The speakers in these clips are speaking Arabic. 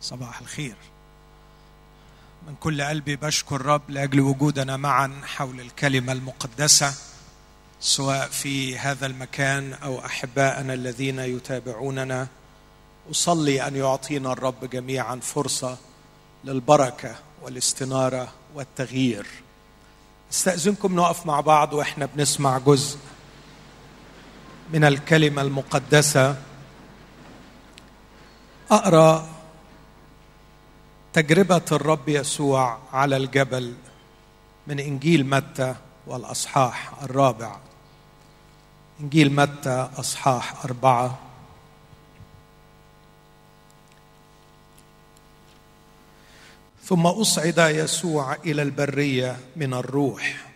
صباح الخير. من كل قلبي بشكر الرب لأجل وجودنا معا حول الكلمة المقدسة سواء في هذا المكان أو احبائنا الذين يتابعوننا. أصلي أن يعطينا الرب جميعا فرصة للبركة والاستنارة والتغيير. استأذنكم نقف مع بعض وإحنا بنسمع جزء من الكلمة المقدسة. أقرأ تجربة الرب يسوع على الجبل من إنجيل متى والأصحاح الرابع. إنجيل متى أصحاح أربعة. ثم أصعد يسوع إلى البرية من الروح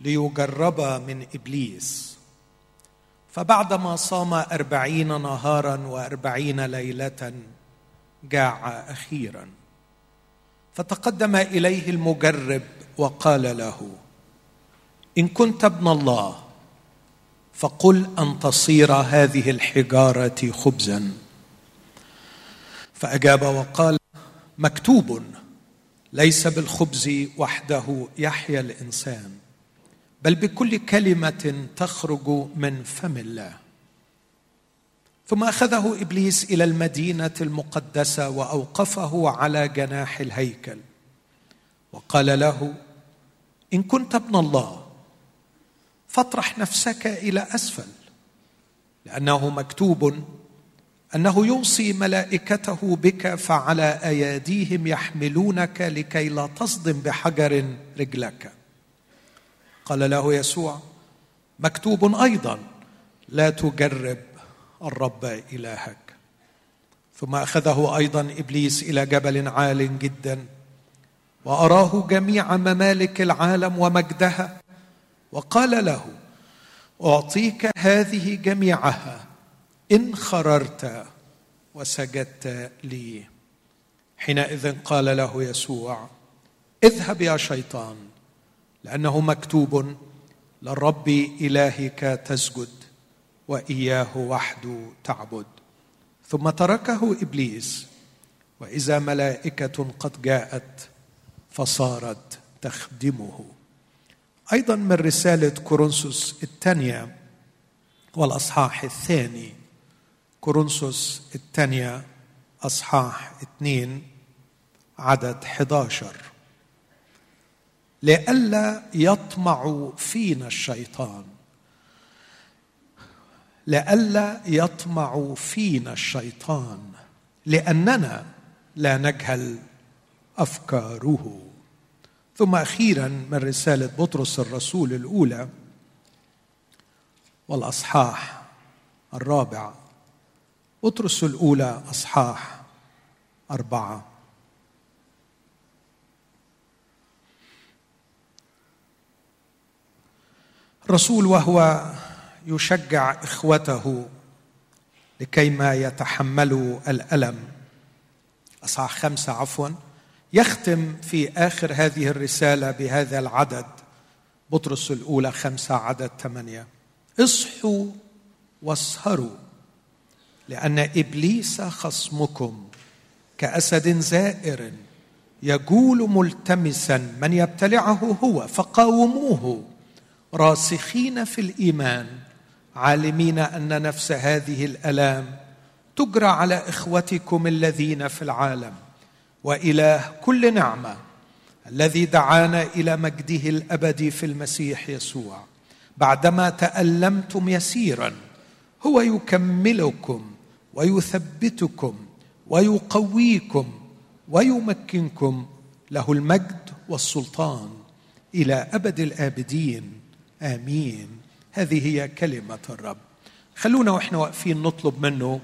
ليجرب من إبليس. فبعدما صام أربعين نهارا وأربعين ليلة جاع أخيرا. فتقدم إليه المجرب وقال له إن كنت ابن الله فقل أن تصير هذه الحجارة خبزا. فأجاب وقال مكتوب ليس بالخبز وحده يحيا الإنسان بل بكل كلمة تخرج من فم الله. ثم أخذه إبليس إلى المدينة المقدسة وأوقفه على جناح الهيكل. وقال له إن كنت ابن الله فاطرح نفسك إلى أسفل لأنه مكتوب أنه يوصي ملائكته بك فعلى أياديهم يحملونك لكي لا تصدم بحجر رجلك. قال له يسوع مكتوب أيضا لا تجرب الرب إلهك. ثم أخذه أيضا إبليس إلى جبل عال جدا وأراه جميع ممالك العالم ومجدها وقال له أعطيك هذه جميعها إن خررت وسجدت لي. حينئذ قال له يسوع اذهب يا شيطان لأنه مكتوب للرب إلهك تسجد. وإياه وحده تعبد. ثم تركه إبليس وإذا ملائكة قد جاءت فصارت تخدمه. أيضا من رسالة كورنثوس الثانية والأصحاح الثاني. كورنثوس الثانية أصحاح اثنين عدد 11 لئلا يطمع فينا الشيطان. لئلا يطمع فينا الشيطان لأننا لا نجهل أفكاره. ثم أخيرا من رسالة بطرس الرسول الأولى والأصحاح الرابع. بطرس الأولى أصحاح أربعة. الرسول وهو يشجع إخوته لكيما يتحملوا الألم. أصحاح خمسة عفوا. يختم في آخر هذه الرسالة بهذا العدد. بطرس الأولى خمسة عدد ثمانية. اصحوا واسهروا لأن إبليس خصمكم كأسد زائر يجول ملتمسا من يبتلعه هو فقاوموه. راسخين في الإيمان عالمين أن نفس هذه الألام تجرى على إخوتكم الذين في العالم وإله كل نعمة الذي دعانا إلى مجده الابدي في المسيح يسوع. بعدما تألمتم يسيرا هو يكملكم ويثبتكم ويقويكم ويمكنكم له المجد والسلطان إلى أبد الآبدين. آمين. هذه هي كلمة الرب. خلونا وإحنا واقفين نطلب منه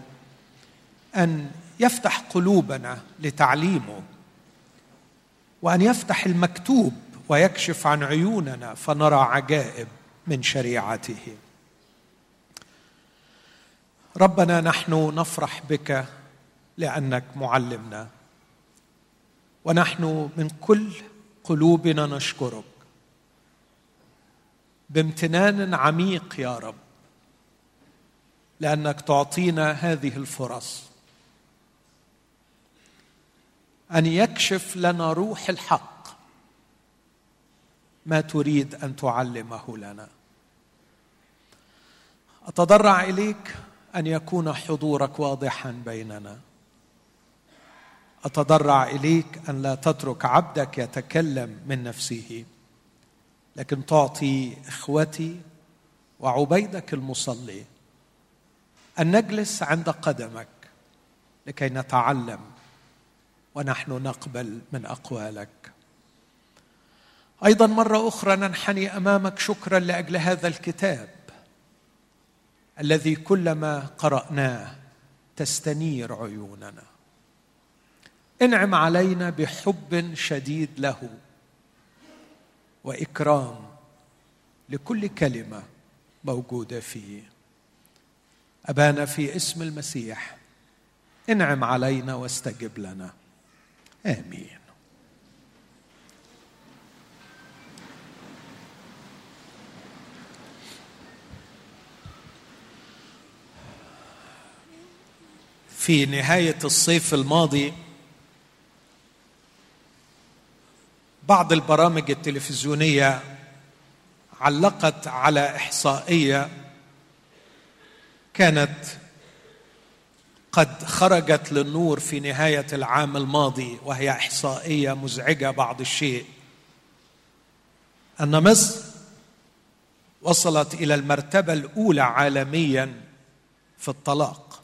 أن يفتح قلوبنا لتعليمه وأن يفتح المكتوب ويكشف عن عيوننا فنرى عجائب من شريعته. ربنا نحن نفرح بك لأنك معلمنا ونحن من كل قلوبنا نشكرك. بامتنان عميق يا رب لأنك تعطينا هذه الفرص. أن يكشف لنا روح الحق ما تريد أن تعلمه لنا. أتضرع إليك أن يكون حضورك واضحا بيننا. أتضرع إليك أن لا تترك عبدك يتكلم من نفسه. لكن تعطي إخوتي وعبيدك المصلي أن نجلس عند قدمك لكي نتعلم ونحن نقبل من أقوالك. أيضا مرة أخرى ننحني أمامك شكرا لأجل هذا الكتاب الذي كلما قرأناه تستنير عيوننا. انعم علينا بحب شديد له. وإكرام لكل كلمة موجودة فيه. أبانا في اسم المسيح انعم علينا واستجب لنا. آمين. في نهاية الصيف الماضي بعض البرامج التلفزيونية علقت على إحصائية كانت قد خرجت للنور في نهاية العام الماضي وهي إحصائية مزعجة بعض الشيء. أن مصر وصلت إلى المرتبة الأولى عالميا في الطلاق.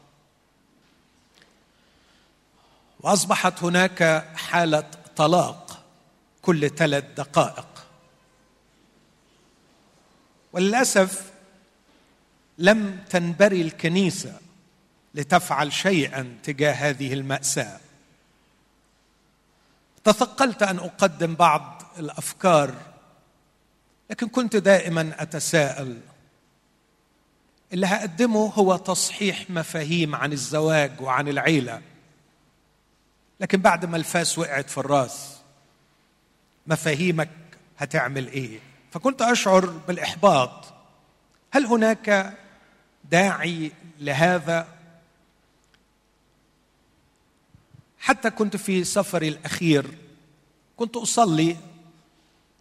وأصبحت هناك حالة طلاق. كل ثلاث دقائق. وللأسف لم تنبري الكنيسة لتفعل شيئا تجاه هذه المأساة. تثقلت أن أقدم بعض الأفكار لكن كنت دائما أتساءل. اللي هقدمه هو تصحيح مفاهيم عن الزواج وعن العيلة لكن بعد ما الفاس وقعت في الراس مفاهيمك هتعمل إيه؟ فكنت أشعر بالإحباط. هل هناك داعي لهذا؟ حتى كنت في سفري الأخير كنت أصلي.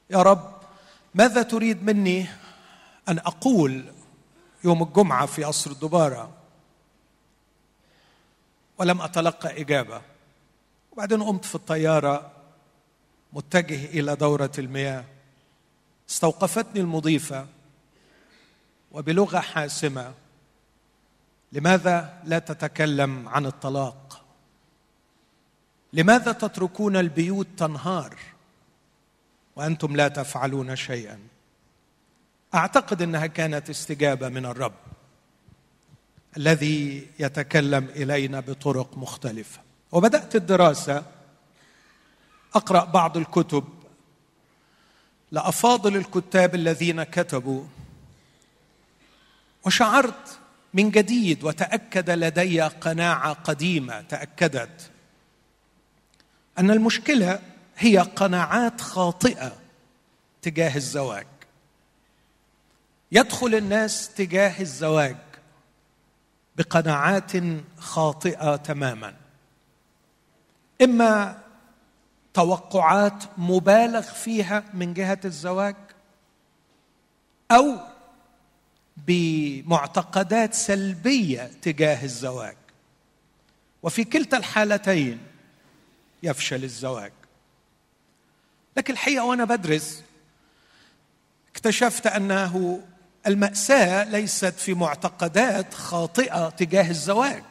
يا رب ماذا تريد مني أن أقول يوم الجمعة في قصر الدبارة؟ ولم أتلقى إجابة. وبعدين قمت في الطيارة. متجه إلى دورة المياه. استوقفتني المضيفة وبلغة حاسمة. لماذا لا تتكلم عن الطلاق؟ لماذا تتركون البيوت تنهار وأنتم لا تفعلون شيئا؟ أعتقد إنها كانت استجابة من الرب الذي يتكلم إلينا بطرق مختلفة. وبدأت الدراسة أقرأ بعض الكتب. لأفاضل الكتاب الذين كتبوا. وشعرت من جديد وتأكد لدي قناعة قديمة تأكدت أن المشكلة هي قناعات خاطئة تجاه الزواج. يدخل الناس تجاه الزواج بقناعات خاطئة تماما. إما توقعات مبالغ فيها من جهة الزواج أو بمعتقدات سلبية تجاه الزواج. وفي كلتا الحالتين يفشل الزواج. لكن الحقيقة وأنا بدرس اكتشفت أنه المأساة ليست في معتقدات خاطئة تجاه الزواج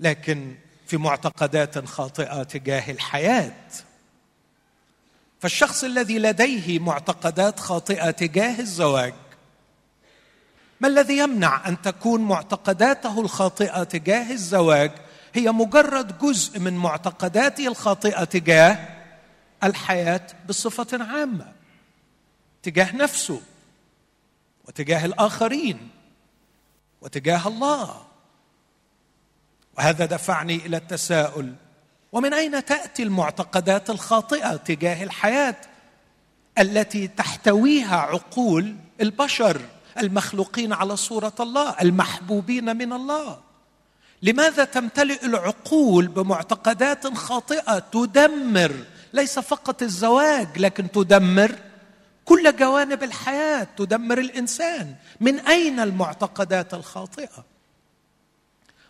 لكن في معتقدات خاطئة تجاه الحياة. فالشخص الذي لديه معتقدات خاطئة تجاه الزواج ما الذي يمنع أن تكون معتقداته الخاطئة تجاه الزواج هي مجرد جزء من معتقداته الخاطئة تجاه الحياة بصفة عامة تجاه نفسه وتجاه الآخرين وتجاه الله؟ وهذا دفعني إلى التساؤل ومن أين تأتي المعتقدات الخاطئة تجاه الحياة التي تحتويها عقول البشر المخلوقين على صورة الله المحبوبين من الله؟ لماذا تمتلئ العقول بمعتقدات خاطئة تدمر؟ ليس فقط الزواج لكن تدمر كل جوانب الحياة تدمر الإنسان. من أين المعتقدات الخاطئة؟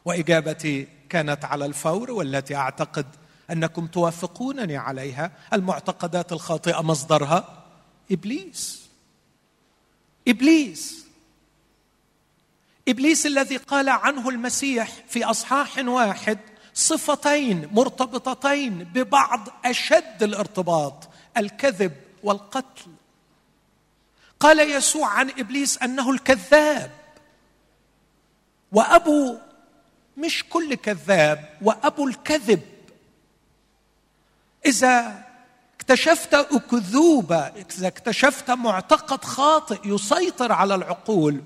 وإجابتي كانت على الفور والتي أعتقد أنكم توافقونني عليها المعتقدات الخاطئة مصدرها إبليس. إبليس. إبليس الذي قال عنه المسيح في أصحاح واحد صفتين مرتبطتين ببعض أشد الارتباط الكذب والقتل. قال يسوع عن إبليس أنه الكذاب. وأبو مش كل كذاب وأبو الكذب. إذا اكتشفت اكذوبه إذا اكتشفت معتقد خاطئ يسيطر على العقول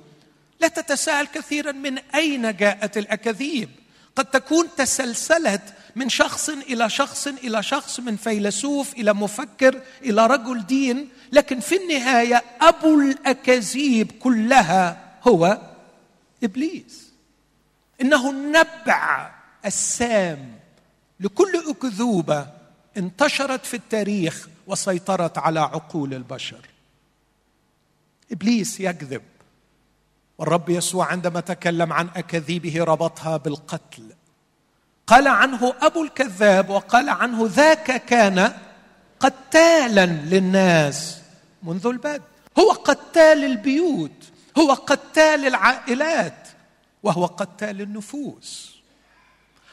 لا تتساءل كثيرا من أين جاءت الأكاذيب. قد تكون تسلسلت من شخص إلى شخص إلى شخص من فيلسوف إلى مفكر إلى رجل دين. لكن في النهاية أبو الأكاذيب كلها هو إبليس. إنه النبع السام لكل أكذوبة انتشرت في التاريخ وسيطرت على عقول البشر. إبليس يكذب والرب يسوع عندما تكلم عن أكاذيبه ربطها بالقتل. قال عنه أبو الكذاب وقال عنه ذاك كان قتالا للناس منذ البدء. هو قتال البيوت هو قتال العائلات. وهو قتال النفوس.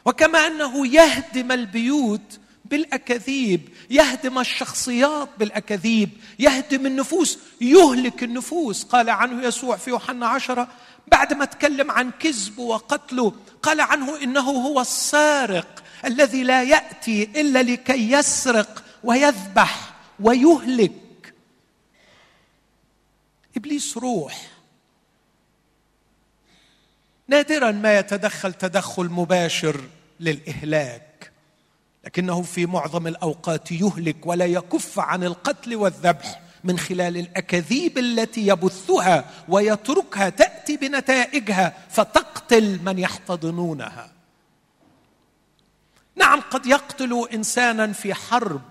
وكما أنه يهدم البيوت بالأكاذيب يهدم الشخصيات بالأكاذيب يهدم النفوس يهلك النفوس. قال عنه يسوع في يوحنا عشرة بعد ما تكلم عن كذبه وقتله قال عنه إنه هو السارق الذي لا يأتي إلا لكي يسرق ويذبح ويهلك. إبليس روح. نادرا ما يتدخل تدخل مباشر للإهلاك لكنه في معظم الأوقات يهلك ولا يكف عن القتل والذبح من خلال الأكاذيب التي يبثها ويتركها تأتي بنتائجها فتقتل من يحتضنونها. نعم قد يقتل إنسانا في حرب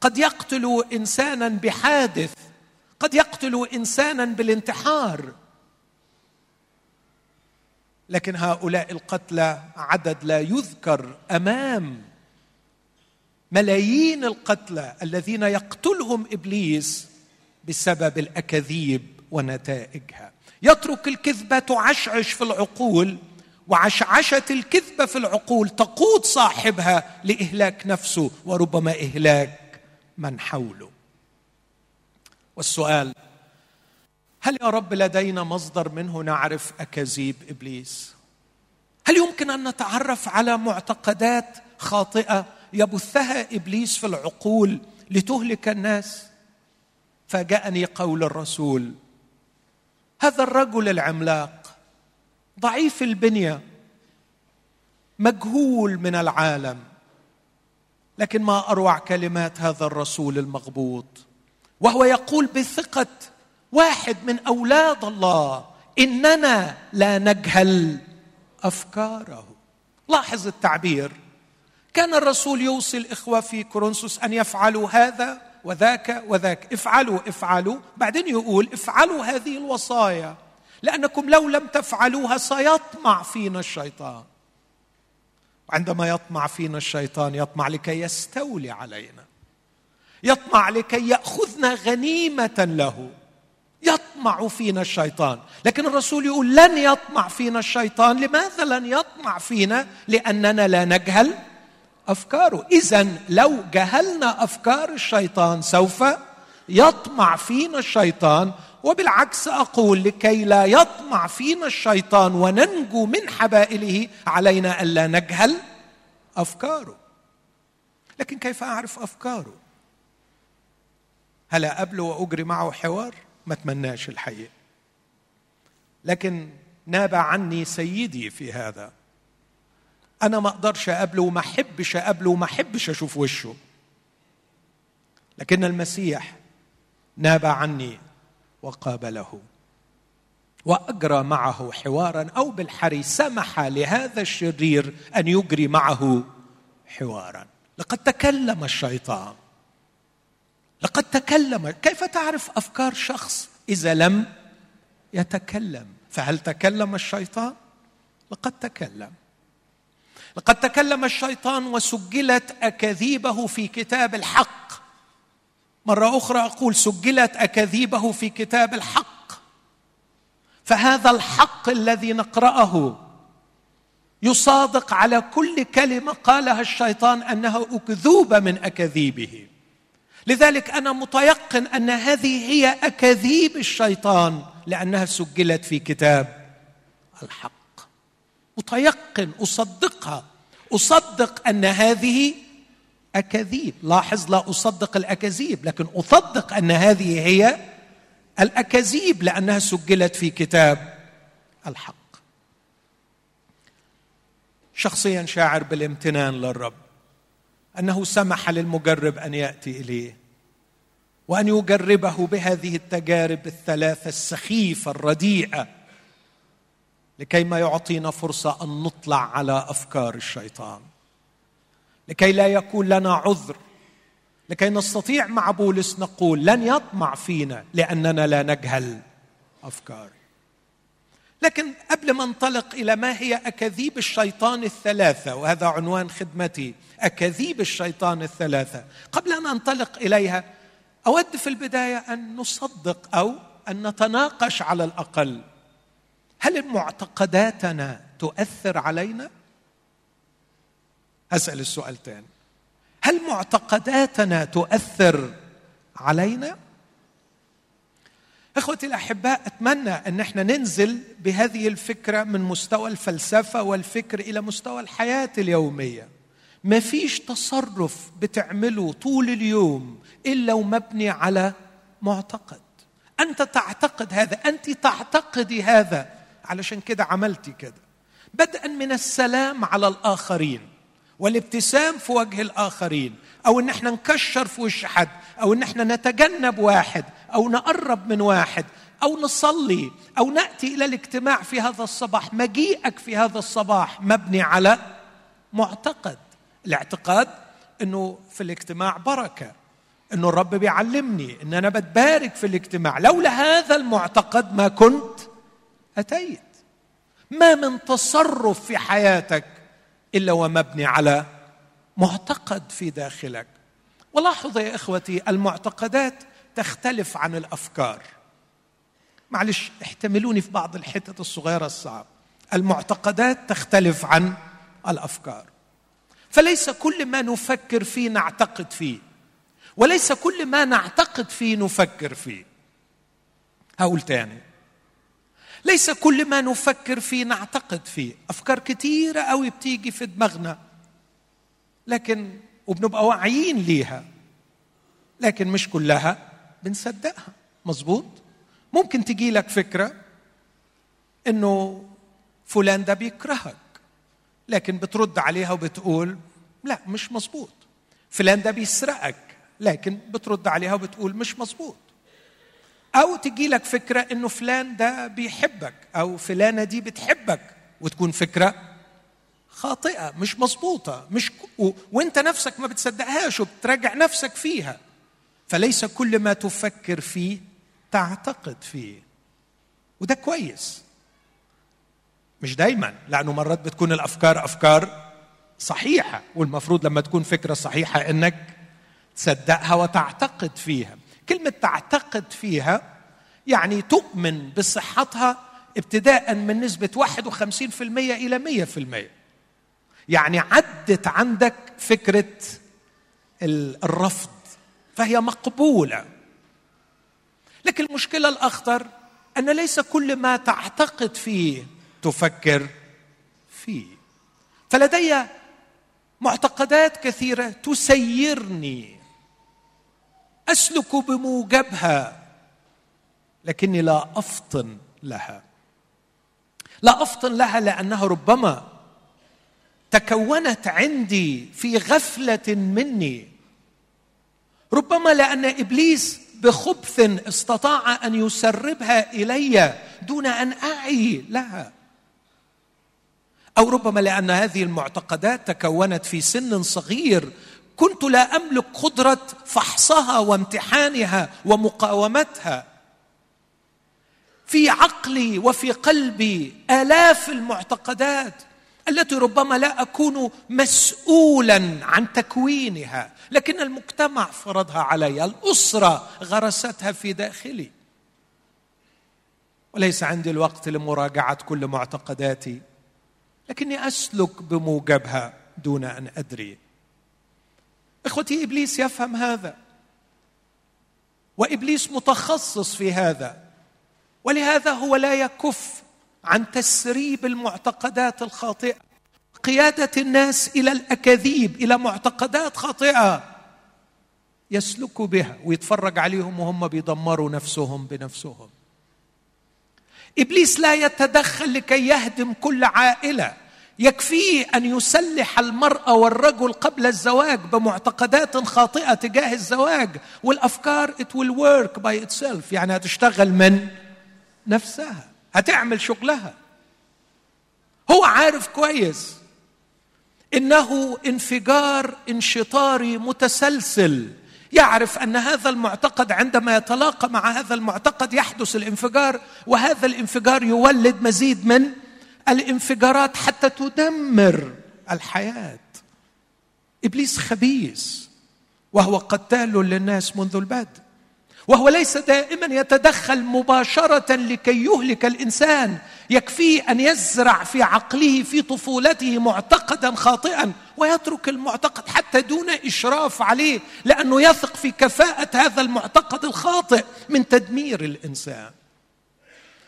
قد يقتل إنسانا بحادث قد يقتل إنسانا بالانتحار لكن هؤلاء القتلى عدد لا يذكر أمام ملايين القتلى الذين يقتلهم إبليس بسبب الأكاذيب ونتائجها. يترك الكذبة تعشعش في العقول وعشعشة الكذبة في العقول تقود صاحبها لإهلاك نفسه وربما إهلاك من حوله. والسؤال هل يا رب لدينا مصدر منه نعرف أكاذيب إبليس؟ هل يمكن أن نتعرف على معتقدات خاطئة يبثها إبليس في العقول لتهلك الناس؟ فاجأني قول الرسول هذا الرجل العملاق ضعيف البنية مجهول من العالم لكن ما أروع كلمات هذا الرسول المغبوط وهو يقول بثقة واحد من أولاد الله إننا لا نجهل أفكاره. لاحظ التعبير. كان الرسول يوصي الإخوة في كورنثوس أن يفعلوا هذا وذاك وذاك. افعلوا افعلوا. بعدين يقول افعلوا هذه الوصايا لأنكم لو لم تفعلوها سيطمع فينا الشيطان. وعندما يطمع فينا الشيطان يطمع لكي يستولي علينا. يطمع لكي يأخذنا غنيمة له. يطمع فينا الشيطان. لكن الرسول يقول لن يطمع فينا الشيطان. لماذا لن يطمع فينا؟ لأننا لا نجهل أفكاره. اذا لو جهلنا أفكار الشيطان سوف يطمع فينا الشيطان. وبالعكس أقول لكي لا يطمع فينا الشيطان وننجو من حبائله علينا الا نجهل أفكاره. لكن كيف أعرف أفكاره؟ هل اقابله وأجري معه حوار؟ ما اتمناش الحقيقة. لكن ناب عني سيدي في هذا. أنا ما أقدرش اقابله وما أحبش اقابله وما أحبش أشوف وشه. لكن المسيح ناب عني وقابله. واجرى معه حوارا أو بالحري سمح لهذا الشرير أن يجري معه حوارا. لقد تكلم الشيطان. لقد تكلم. كيف تعرف أفكار شخص إذا لم يتكلم؟ فهل تكلم الشيطان؟ لقد تكلم. لقد تكلم الشيطان وسجلت أكاذيبه في كتاب الحق. مرة أخرى أقول سجلت أكاذيبه في كتاب الحق. فهذا الحق الذي نقرأه يصادق على كل كلمة قالها الشيطان انها اكذوبه من أكاذيبه. لذلك أنا متيقن أن هذه هي أكاذيب الشيطان لأنها سجلت في كتاب الحق. متيقن أصدقها. أصدق أن هذه أكاذيب. لاحظ لا أصدق الأكاذيب لكن أصدق أن هذه هي الأكاذيب لأنها سجلت في كتاب الحق. شخصيا شاعر بالامتنان للرب. أنه سمح للمجرب أن يأتي إليه وأن يجربه بهذه التجارب الثلاثة السخيفة الرديئة لكي ما يعطينا فرصة أن نطلع على أفكار الشيطان. لكي لا يكون لنا عذر. لكي نستطيع مع بولس نقول لن يطمع فينا لأننا لا نجهل افكار لكن قبل ما انطلق إلى ما هي أكاذيب الشيطان الثلاثة وهذا عنوان خدمتي أكاذيب الشيطان الثلاثة. قبل أن انطلق إليها أود في البداية أن نصدق أو أن نتناقش على الأقل. هل معتقداتنا تؤثر علينا؟ أسأل السؤال تاني هل معتقداتنا تؤثر علينا؟ إخوتي الأحباء أتمنى أن إحنا ننزل بهذه الفكرة من مستوى الفلسفة والفكر إلى مستوى الحياة اليومية. ما فيش تصرف بتعمله طول اليوم إلا ومبني على معتقد. أنت تعتقد هذا أنت تعتقدي هذا. علشان كده عملتي كده. بدءا من السلام على الآخرين والابتسام في وجه الآخرين أو إن إحنا نكشر في وش حد أو إن إحنا نتجنب واحد أو نقرب من واحد أو نصلي أو نأتي إلى الاجتماع في هذا الصباح مجيئك في هذا الصباح مبني على معتقد. الاعتقاد إنه في الاجتماع بركة إنه الرب بيعلمني إن أنا بتبارك في الاجتماع. لولا هذا المعتقد ما كنت أتيت. ما من تصرف في حياتك إلا ومبني على معتقد في داخلك. ولاحظوا يا إخوتي المعتقدات تختلف عن الأفكار. معلش احتملوني في بعض الحتت الصغيرة الصعب. المعتقدات تختلف عن الأفكار. فليس كل ما نفكر فيه نعتقد فيه وليس كل ما نعتقد فيه نفكر فيه. هقول تاني. ليس كل ما نفكر فيه نعتقد فيه. أفكار كتيرة قوي بتيجي في دماغنا لكن وبنبقى واعيين ليها لكن مش كلها. بنصدقها. مظبوط؟ ممكن تجي لك فكرة إنه فلان ده بيكرهك لكن بترد عليها وبتقول لا مش مظبوط. فلان ده بيسرقك لكن بترد عليها وبتقول مش مظبوط. أو تجي لك فكرة إنه فلان ده بيحبك أو فلانة دي بتحبك وتكون فكرة خاطئة مش مظبوطة مش و... وأنت نفسك ما بتصدقهاش وبتراجع نفسك فيها. فليس كل ما تفكر فيه تعتقد فيه. وده كويس. مش دايما لأنه مرات بتكون الأفكار أفكار صحيحة والمفروض لما تكون فكرة صحيحة إنك تصدقها وتعتقد فيها. كلمة تعتقد فيها يعني تؤمن بصحتها ابتداء من نسبة 51% إلى 100% يعني عدت عندك فكرة الرفض. فهي مقبولة. لكن المشكلة الأخطر أن ليس كل ما تعتقد فيه تفكر فيه. فلدي معتقدات كثيرة تسيرني. أسلك بموجبها لكني لا أفطن لها. لا أفطن لها لأنها ربما تكونت عندي في غفلة مني. ربما لأن إبليس بخبث استطاع أن يسربها إلي دون أن أعي لها. أو ربما لأن هذه المعتقدات تكونت في سن صغير. كنت لا أملك قدرة فحصها وامتحانها ومقاومتها. في عقلي وفي قلبي آلاف المعتقدات التي ربما لا أكون مسؤولا عن تكوينها لكن المجتمع فرضها علي الأسرة غرستها في داخلي. وليس عندي الوقت لمراجعة كل معتقداتي لكني أسلك بموجبها دون أن أدري. إخوتي إبليس يفهم هذا. وإبليس متخصص في هذا. ولهذا هو لا يكف عن تسريب المعتقدات الخاطئة قيادة الناس إلى الأكاذيب إلى معتقدات خاطئة يسلكوا بها ويتفرج عليهم وهم بيدمروا نفسهم بنفسهم. إبليس لا يتدخل لكي يهدم كل عائلة يكفيه أن يسلح المراه والرجل قبل الزواج بمعتقدات خاطئة تجاه الزواج والأفكار it will work by itself يعني هتشتغل من نفسها. هتعمل شغلها. هو عارف كويس إنه انفجار انشطاري متسلسل يعرف أن هذا المعتقد عندما يتلاقى مع هذا المعتقد يحدث الانفجار وهذا الانفجار يولد مزيد من الانفجارات حتى تدمر الحياة. إبليس خبيث وهو قتال للناس منذ البدء. وهو ليس دائما يتدخل مباشرة لكي يهلك الإنسان. يكفيه أن يزرع في عقله في طفولته معتقدا خاطئا ويترك المعتقد حتى دون إشراف عليه لأنه يثق في كفاءة هذا المعتقد الخاطئ من تدمير الإنسان.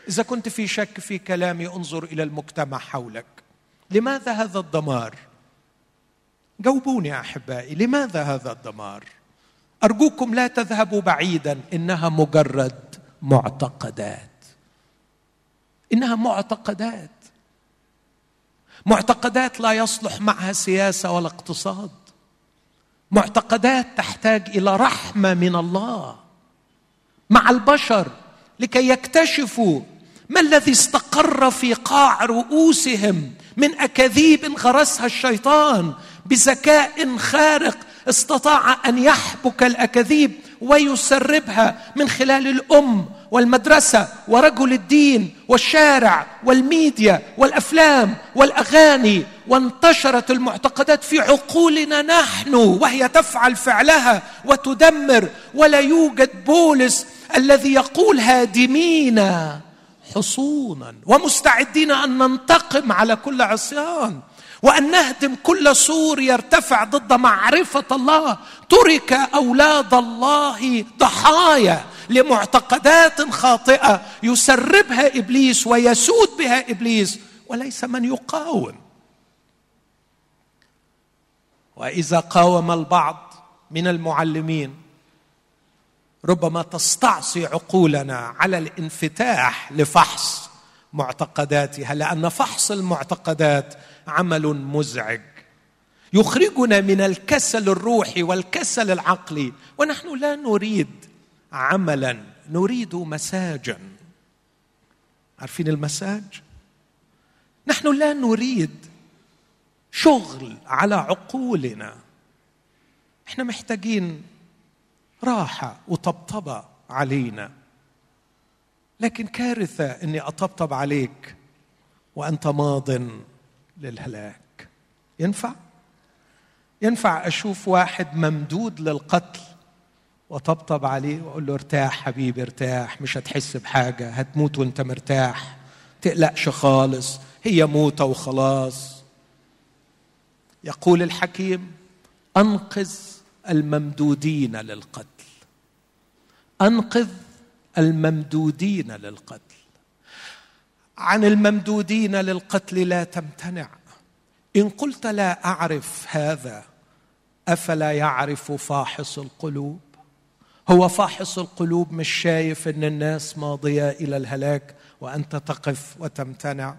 إذا كنت في شك في كلامي انظر إلى المجتمع حولك. لماذا هذا الدمار؟ جاوبوني أحبائي لماذا هذا الدمار؟ أرجوكم لا تذهبوا بعيدا إنها مجرد معتقدات. إنها معتقدات. معتقدات لا يصلح معها سياسة ولا اقتصاد. معتقدات تحتاج إلى رحمة من الله مع البشر لكي يكتشفوا ما الذي استقر في قاع رؤوسهم من أكاذيب غرسها الشيطان بذكاء خارق استطاع أن يحبك الأكاذيب ويسربها من خلال الأم والمدرسة ورجل الدين والشارع والميديا والأفلام والأغاني وانتشرت المعتقدات في عقولنا نحن وهي تفعل فعلها وتدمر ولا يوجد بولس الذي يقول هادمين حصونا ومستعدين أن ننتقم على كل عصيان. وأن نهدم كل سور يرتفع ضد معرفة الله. ترك أولاد الله ضحايا لمعتقدات خاطئة. يسربها إبليس ويسود بها إبليس. وليس من يقاوم. وإذا قاوم البعض من المعلمين ربما تستعصي عقولنا على الانفتاح لفحص معتقداتها لأن فحص المعتقدات عمل مزعج. يخرجنا من الكسل الروحي والكسل العقلي. ونحن لا نريد عملا نريد مساجا. عارفين المساج؟ نحن لا نريد شغل على عقولنا. إحنا محتاجين راحة وطبطبة علينا. لكن كارثة إني أطبطب عليك وأنت ماض. للهلاك. ينفع؟ ينفع أشوف واحد ممدود للقتل وطبطب عليه وأقول له ارتاح حبيبي ارتاح مش هتحس بحاجة هتموت وأنت مرتاح. تقلقش خالص هي موتة وخلاص. يقول الحكيم أنقذ الممدودين للقتل. أنقذ الممدودين للقتل. عن الممدودين للقتل لا تمتنع. إن قلت لا أعرف هذا أفلا يعرف فاحص القلوب؟ هو فاحص القلوب مش شايف إن الناس ماضية إلى الهلاك وأنت تقف وتمتنع؟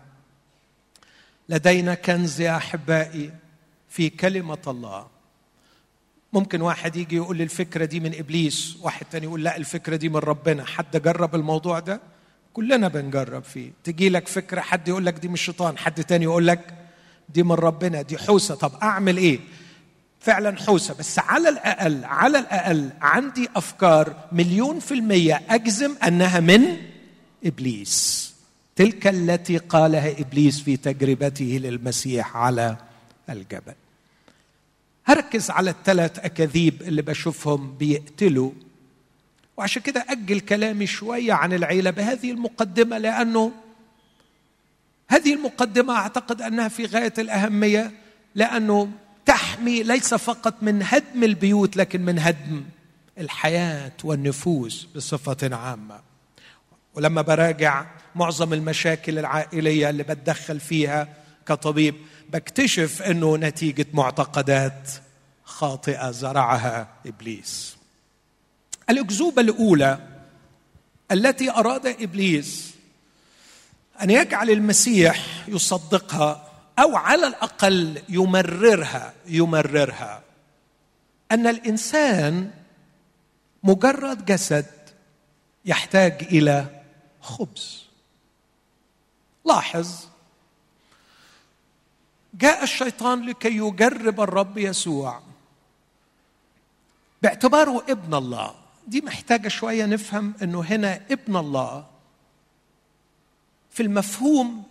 لدينا كنز يا أحبائي في كلمة الله. ممكن واحد يجي يقول لي الفكرة دي من إبليس واحد تاني يقول لا الفكرة دي من ربنا. حد جرب الموضوع ده؟ كلنا بنجرب فيه. تجي لك فكرة حد يقول لك دي من الشيطان حد تاني يقول لك دي من ربنا دي حوسة. طب أعمل إيه؟ فعلا حوسة. بس على الأقل على الأقل عندي أفكار مليون في المية أجزم أنها من إبليس. تلك التي قالها إبليس في تجربته للمسيح على الجبل. هركز على الثلاث أكاذيب اللي بشوفهم بيقتلوا وعشان كده أجل كلامي شوية عن العيلة بهذه المقدمة لأنه هذه المقدمة أعتقد أنها في غاية الأهمية لأنه تحمي ليس فقط من هدم البيوت لكن من هدم الحياة والنفوس بصفة عامة. ولما براجع معظم المشاكل العائلية اللي بتدخل فيها كطبيب بكتشف إنه نتيجة معتقدات خاطئة زرعها إبليس. الأكذوبة الأولى التي أراد إبليس أن يجعل المسيح يصدقها أو على الأقل يمررها يمررها. أن الإنسان مجرد جسد يحتاج إلى خبز. لاحظ جاء الشيطان لكي يجرب الرب يسوع باعتباره ابن الله. دي محتاجة شوية نفهم إنه هنا ابن الله في المفهوم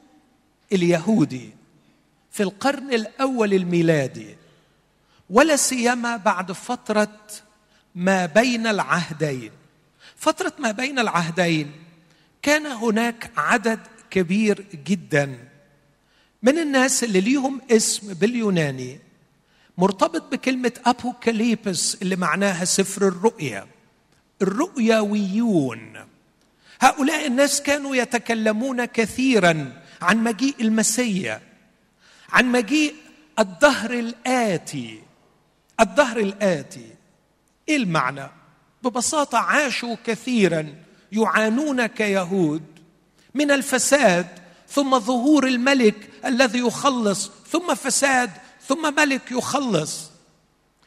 اليهودي في القرن الأول الميلادي ولا سيما بعد فترة ما بين العهدين. فترة ما بين العهدين كان هناك عدد كبير جدا من الناس اللي ليهم اسم باليوناني مرتبط بكلمة أبوكاليبس اللي معناها سفر الرؤيا. الرؤياويون. هؤلاء الناس كانوا يتكلمون كثيرا عن مجيء المسيا عن مجيء الدهر الآتي. الدهر الآتي. إيه المعنى؟ ببساطة عاشوا كثيرا يعانون كيهود من الفساد ثم ظهور الملك الذي يخلص ثم فساد ثم ملك يخلص.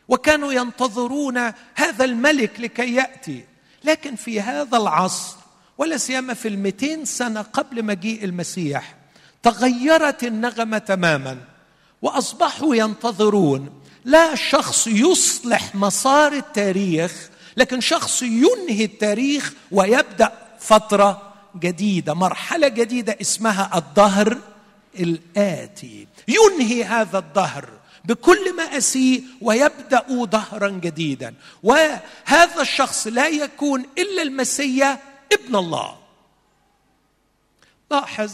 وكانوا ينتظرون هذا الملك لكي يأتي. لكن في هذا العصر ولا سيما في المئتين سنة قبل مجيء المسيح تغيرت النغمة تماما وأصبحوا ينتظرون. لا شخص يصلح مسار التاريخ لكن شخص ينهي التاريخ ويبدأ فترة جديدة مرحلة جديدة اسمها الظهر الآتي. ينهي هذا الظهر بكل ما أسيء ويبدأ ظهرا جديدا. وهذا الشخص لا يكون إلا المسيا ابن الله. لاحظ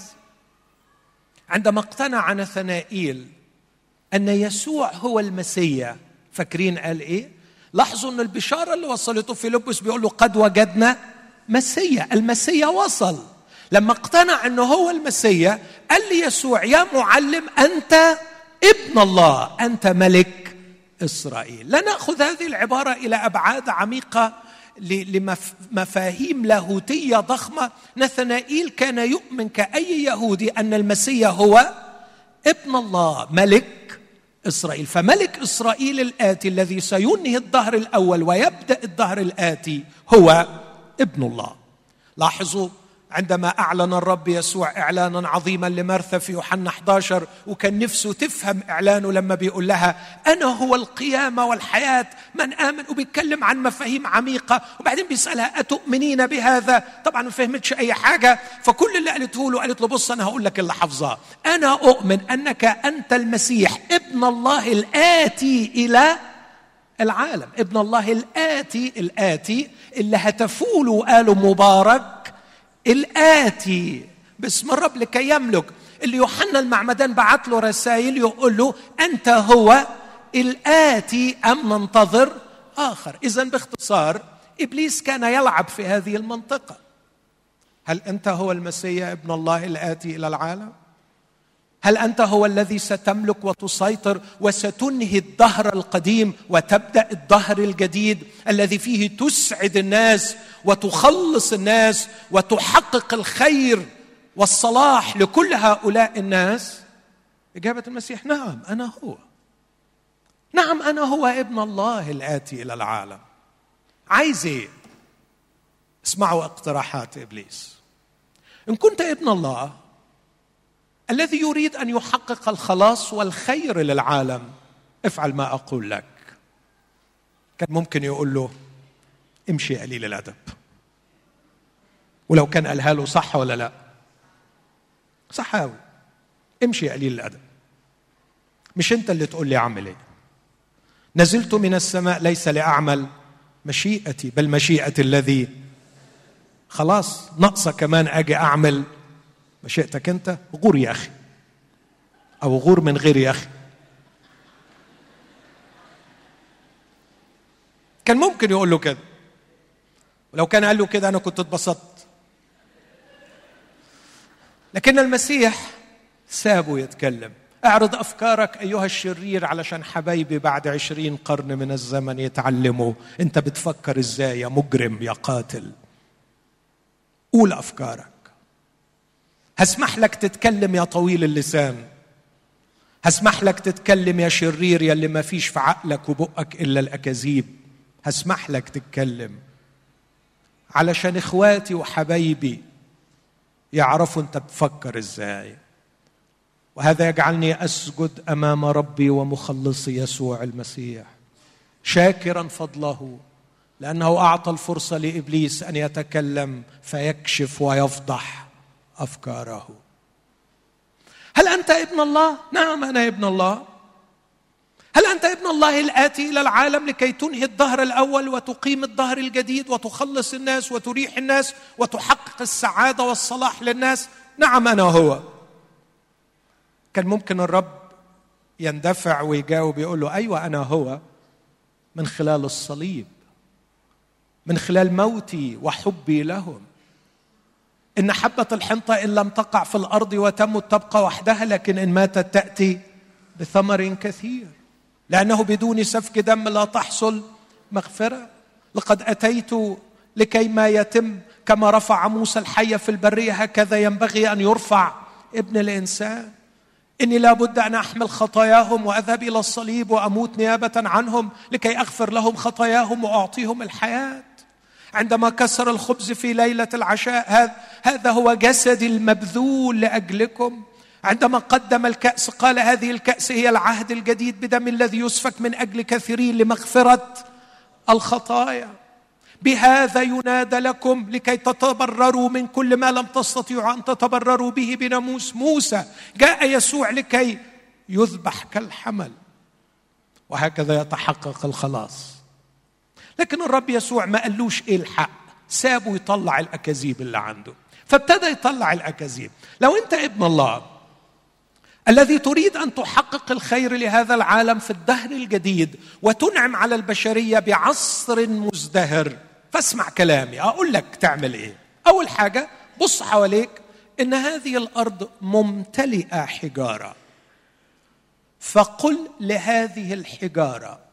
عندما اقتنع نثنائيل أن يسوع هو المسيا فاكرين قال إيه؟ لاحظوا إن البشارة اللي وصلته في لبس بيقول له قد وجدنا مسيا المسيا وصل. لما اقتنع إنه هو المسيا قال لي يسوع يا معلم أنت ابن الله أنت ملك إسرائيل. لا نأخذ هذه العبارة إلى أبعاد عميقة لمفاهيم لاهوتية ضخمة. نثنائيل كان يؤمن كأي يهودي أن المسيا هو ابن الله ملك إسرائيل. فملك إسرائيل الآتي الذي سينهي الظهر الأول ويبدأ الظهر الآتي هو ابن الله. لاحظوا عندما أعلن الرب يسوع إعلانا عظيما لمرثا في يوحنا 11 وكان نفسه تفهم إعلانه لما بيقول لها أنا هو القيامة والحياة من آمن وبيتكلم عن مفاهيم عميقة وبعدين بيسألها أتؤمنين بهذا؟ طبعا ما فهمتش أي حاجة فكل اللي قالته له قالت له بص أنا هقول لك اللي حافظاه أنا أؤمن أنك أنت المسيح ابن الله الآتي إلى العالم ابن الله الآتي الآتي اللي هتفوا له وقالوا مبارك الآتي. باسم الرب لكي يملك. اللي يوحنا المعمدان بعت له رسائل يقول له أنت هو الآتي أم ننتظر آخر؟ إذا باختصار إبليس كان يلعب في هذه المنطقة. هل أنت هو المسيح ابن الله الآتي إلى العالم؟ هل أنت هو الذي ستملك وتسيطر وستنهي الدهر القديم وتبدأ الدهر الجديد الذي فيه تسعد الناس وتخلص الناس وتحقق الخير والصلاح لكل هؤلاء الناس؟ إجابة المسيح نعم أنا هو. نعم أنا هو ابن الله الآتي إلى العالم. عايز إيه؟ اسمعوا اقتراحات إبليس. إن كنت ابن الله الذي يريد أن يحقق الخلاص والخير للعالم. افعل ما أقول لك. كان ممكن يقول له امشي قليل الأدب. ولو كان قالها له صح ولا لا. صح قوي امشي قليل الأدب. مش أنت اللي تقول لي أعمل إيه. نزلت من السماء ليس لأعمل مشيئتي بل مشيئة الذي خلاص ناقصة كمان أجي أعمل مشيئتك أنت غور يا أخي أو غور من غير يا أخي. كان ممكن يقول له كده. ولو كان قال له كده أنا كنت اتبسطت. لكن المسيح سابه يتكلم. أعرض أفكارك أيها الشرير علشان حبايبي بعد عشرين قرن من الزمن يتعلموا. أنت بتفكر إزاي يا مجرم يا قاتل؟ قول أفكارك. هسمح لك تتكلم يا طويل اللسان. هسمح لك تتكلم يا شرير يا اللي ما فيش في عقلك وبقك إلا الأكاذيب. هسمح لك تتكلم. علشان إخواتي وحبايبي يعرفوا أنت بتفكر إزاي. وهذا يجعلني أسجد أمام ربي ومخلصي يسوع المسيح. شاكرا فضله لأنه أعطى الفرصة لإبليس أن يتكلم فيكشف ويفضح. أفكاره. هل أنت ابن الله؟ نعم أنا ابن الله. هل أنت ابن الله الآتي إلى العالم لكي تنهي الدهر الأول وتقيم الدهر الجديد وتخلص الناس وتريح الناس وتحقق السعادة والصلاح للناس؟ نعم أنا هو. كان ممكن الرب يندفع ويجاوب يقول له أيوه أنا هو. من خلال الصليب من خلال موتي وحبي لهم. إن حبة الحنطة إن لم تقع في الأرض وتمت تبقى وحدها لكن إن ماتت تأتي بثمر كثير لأنه بدون سفك دم لا تحصل مغفرة. لقد أتيت لكي ما يتم كما رفع موسى الحيه في البرية هكذا ينبغي أن يرفع ابن الإنسان. إني لابد أن أحمل خطاياهم وأذهب إلى الصليب وأموت نيابة عنهم لكي أغفر لهم خطاياهم وأعطيهم الحياة. عندما كسر الخبز في ليلة العشاء هذا هو جسدي المبذول لأجلكم. عندما قدم الكأس قال هذه الكأس هي العهد الجديد بدم الذي يسفك من أجل كثيرين لمغفرة الخطايا. بهذا ينادى لكم لكي تتبرروا من كل ما لم تستطيعوا أن تتبرروا به بناموس موسى. جاء يسوع لكي يذبح كالحمل. وهكذا يتحقق الخلاص. لكن الرب يسوع ما قالوش إيه الحق سابه يطلع الأكاذيب اللي عنده. فابتدى يطلع الأكاذيب. لو أنت ابن الله الذي تريد أن تحقق الخير لهذا العالم في الدهر الجديد وتنعم على البشرية بعصر مزدهر. فاسمع كلامي أقول لك تعمل إيه؟ أول حاجة بص حواليك إن هذه الأرض ممتلئة حجارة. فقل لهذه الحجارة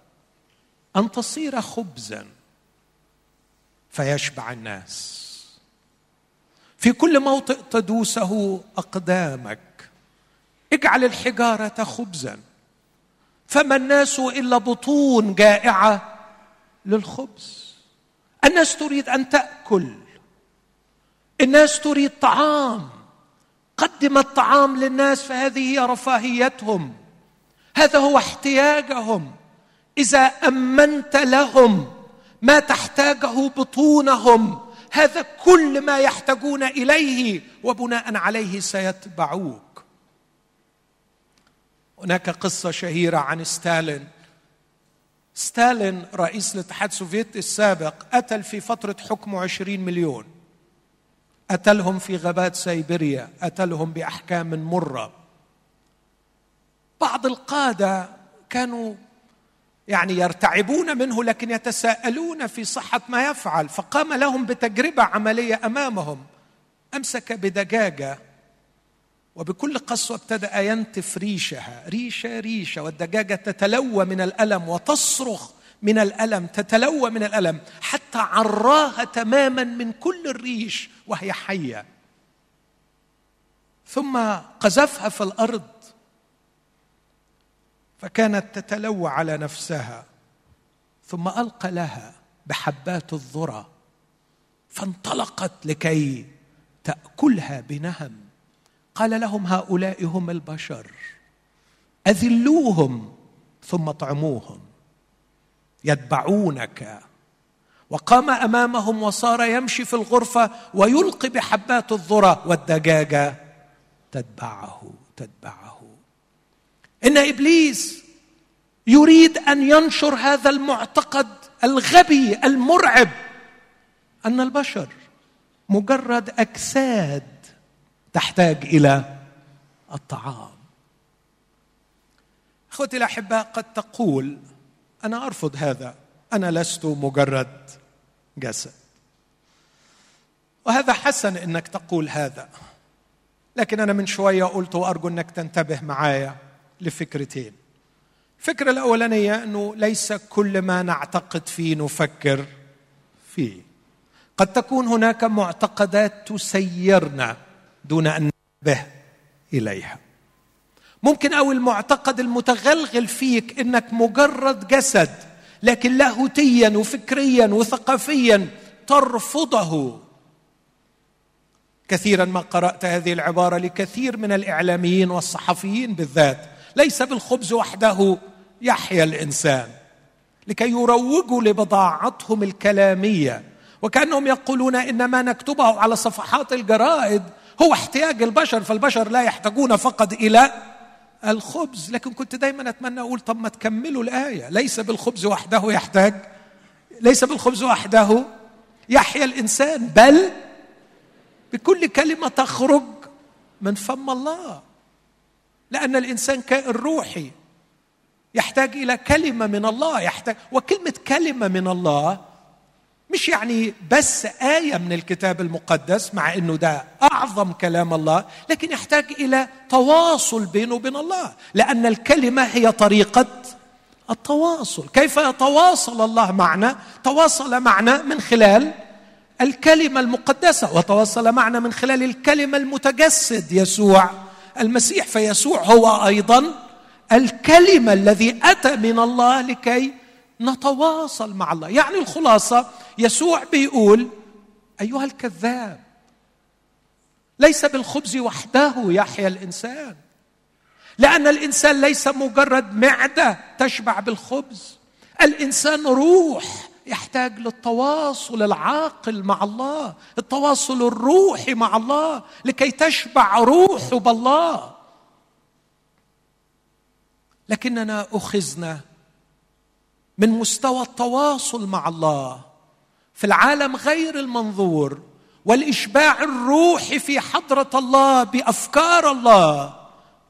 أن تصير خبزا فيشبع الناس. في كل موطئ تدوسه أقدامك. اجعل الحجارة خبزا. فما الناس إلا بطون جائعة للخبز. الناس تريد أن تأكل. الناس تريد طعام. قدم الطعام للناس فهذه هي رفاهيتهم. هذا هو احتياجهم. إذا أمنت لهم ما تحتاجه بطونهم هذا كل ما يحتاجون إليه وبناء عليه سيتبعوك. هناك قصة شهيرة عن ستالين. ستالين رئيس الاتحاد السوفيتي السابق قتل في فترة حكمه عشرين مليون. قتلهم في غابات سيبيريا قتلهم بأحكام مرة. بعض القادة كانوا يعني يرتعبون منه لكن يتساءلون في صحة ما يفعل. فقام لهم بتجربة عملية أمامهم. أمسك بدجاجة وبكل قسوة ابتدأ ينتف ريشها. ريشة ريشة. والدجاجة تتلوى من الألم وتصرخ من الألم تتلوى من الألم. حتى عراها تماما من كل الريش وهي حية. ثم قذفها في الأرض. فكانت تتلوى على نفسها. ثم ألقى لها بحبات الذرة فانطلقت لكي تأكلها بنهم. قال لهم هؤلاء هم البشر أذلوهم ثم اطعموهم يتبعونك. وقام أمامهم وصار يمشي في الغرفة ويلقي بحبات الذرة والدجاجة تتبعه تتبعه. إن إبليس يريد أن ينشر هذا المعتقد الغبي المرعب أن البشر مجرد أجساد تحتاج إلى الطعام. إخوتي الأحباء قد تقول أنا أرفض هذا أنا لست مجرد جسد. وهذا حسن إنك تقول هذا لكن أنا من شوية قلت وأرجو إنك تنتبه معايا. لفكرتين. الفكرة الأولانية أنه ليس كل ما نعتقد فيه نفكر فيه. قد تكون هناك معتقدات تسيرنا دون أن ننتبه إليها. ممكن أو المعتقد المتغلغل فيك إنك مجرد جسد لكن لاهوتيا وفكريا وثقافيا ترفضه. كثيرا ما قرأت هذه العبارة لكثير من الإعلاميين والصحفيين بالذات. ليس بالخبز وحده يحيا الإنسان لكي يروجوا لبضاعتهم الكلامية. وكأنهم يقولون إن ما نكتبه على صفحات الجرائد هو احتياج البشر فالبشر لا يحتاجون فقط إلى الخبز. لكن كنت دايما أتمنى أقول طب ما تكملوا الآية. ليس بالخبز وحده يحتاج ليس بالخبز وحده يحيا الإنسان بل بكل كلمة تخرج من فم الله. لأن الإنسان كائن روحي. يحتاج إلى كلمة من الله يحتاج وكلمة كلمة من الله مش يعني بس آية من الكتاب المقدس مع إنه ده أعظم كلام الله لكن يحتاج إلى تواصل بينه وبين الله لأن الكلمة هي طريقة التواصل. كيف يتواصل الله معنا؟ تواصل معنا من خلال الكلمة المقدسة وتواصل معنا من خلال الكلمة المتجسد يسوع. المسيح فيسوع هو أيضا الكلمة الذي أتى من الله لكي نتواصل مع الله. يعني الخلاصة يسوع بيقول أيها الكذاب ليس بالخبز وحده يحيا الإنسان. لأن الإنسان ليس مجرد معدة تشبع بالخبز. الإنسان روح. يحتاج للتواصل العاقل مع الله التواصل الروحي مع الله لكي تشبع روحه بالله. لكننا أخذنا من مستوى التواصل مع الله في العالم غير المنظور والإشباع الروحي في حضرة الله بأفكار الله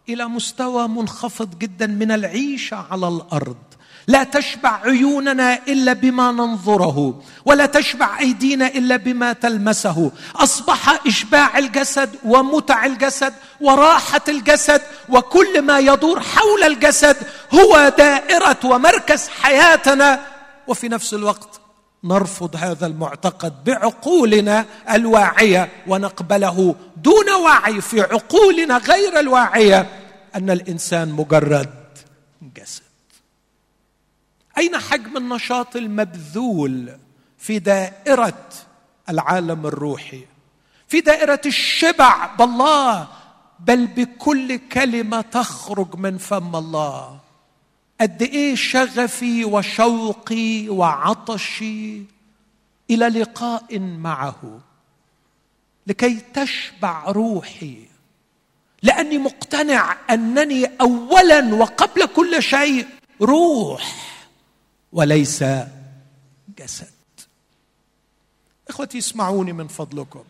إلى مستوى منخفض جدا من العيشة على الأرض. لا تشبع عيوننا إلا بما ننظره ولا تشبع أيدينا إلا بما تلمسه. أصبح إشباع الجسد ومتع الجسد وراحة الجسد وكل ما يدور حول الجسد هو دائرة ومركز حياتنا. وفي نفس الوقت نرفض هذا المعتقد بعقولنا الواعية ونقبله دون وعي في عقولنا غير الواعية أن الإنسان مجرد جسد. أين حجم النشاط المبذول في دائرة العالم الروحي؟ في دائرة الشبع بالله بل بكل كلمة تخرج من فم الله. قد إيه شغفي وشوقي وعطشي إلى لقاء معه لكي تشبع روحي. لأني مقتنع أنني اولا وقبل كل شيء روح. وليس جسد. إخوتي اسمعوني من فضلكم.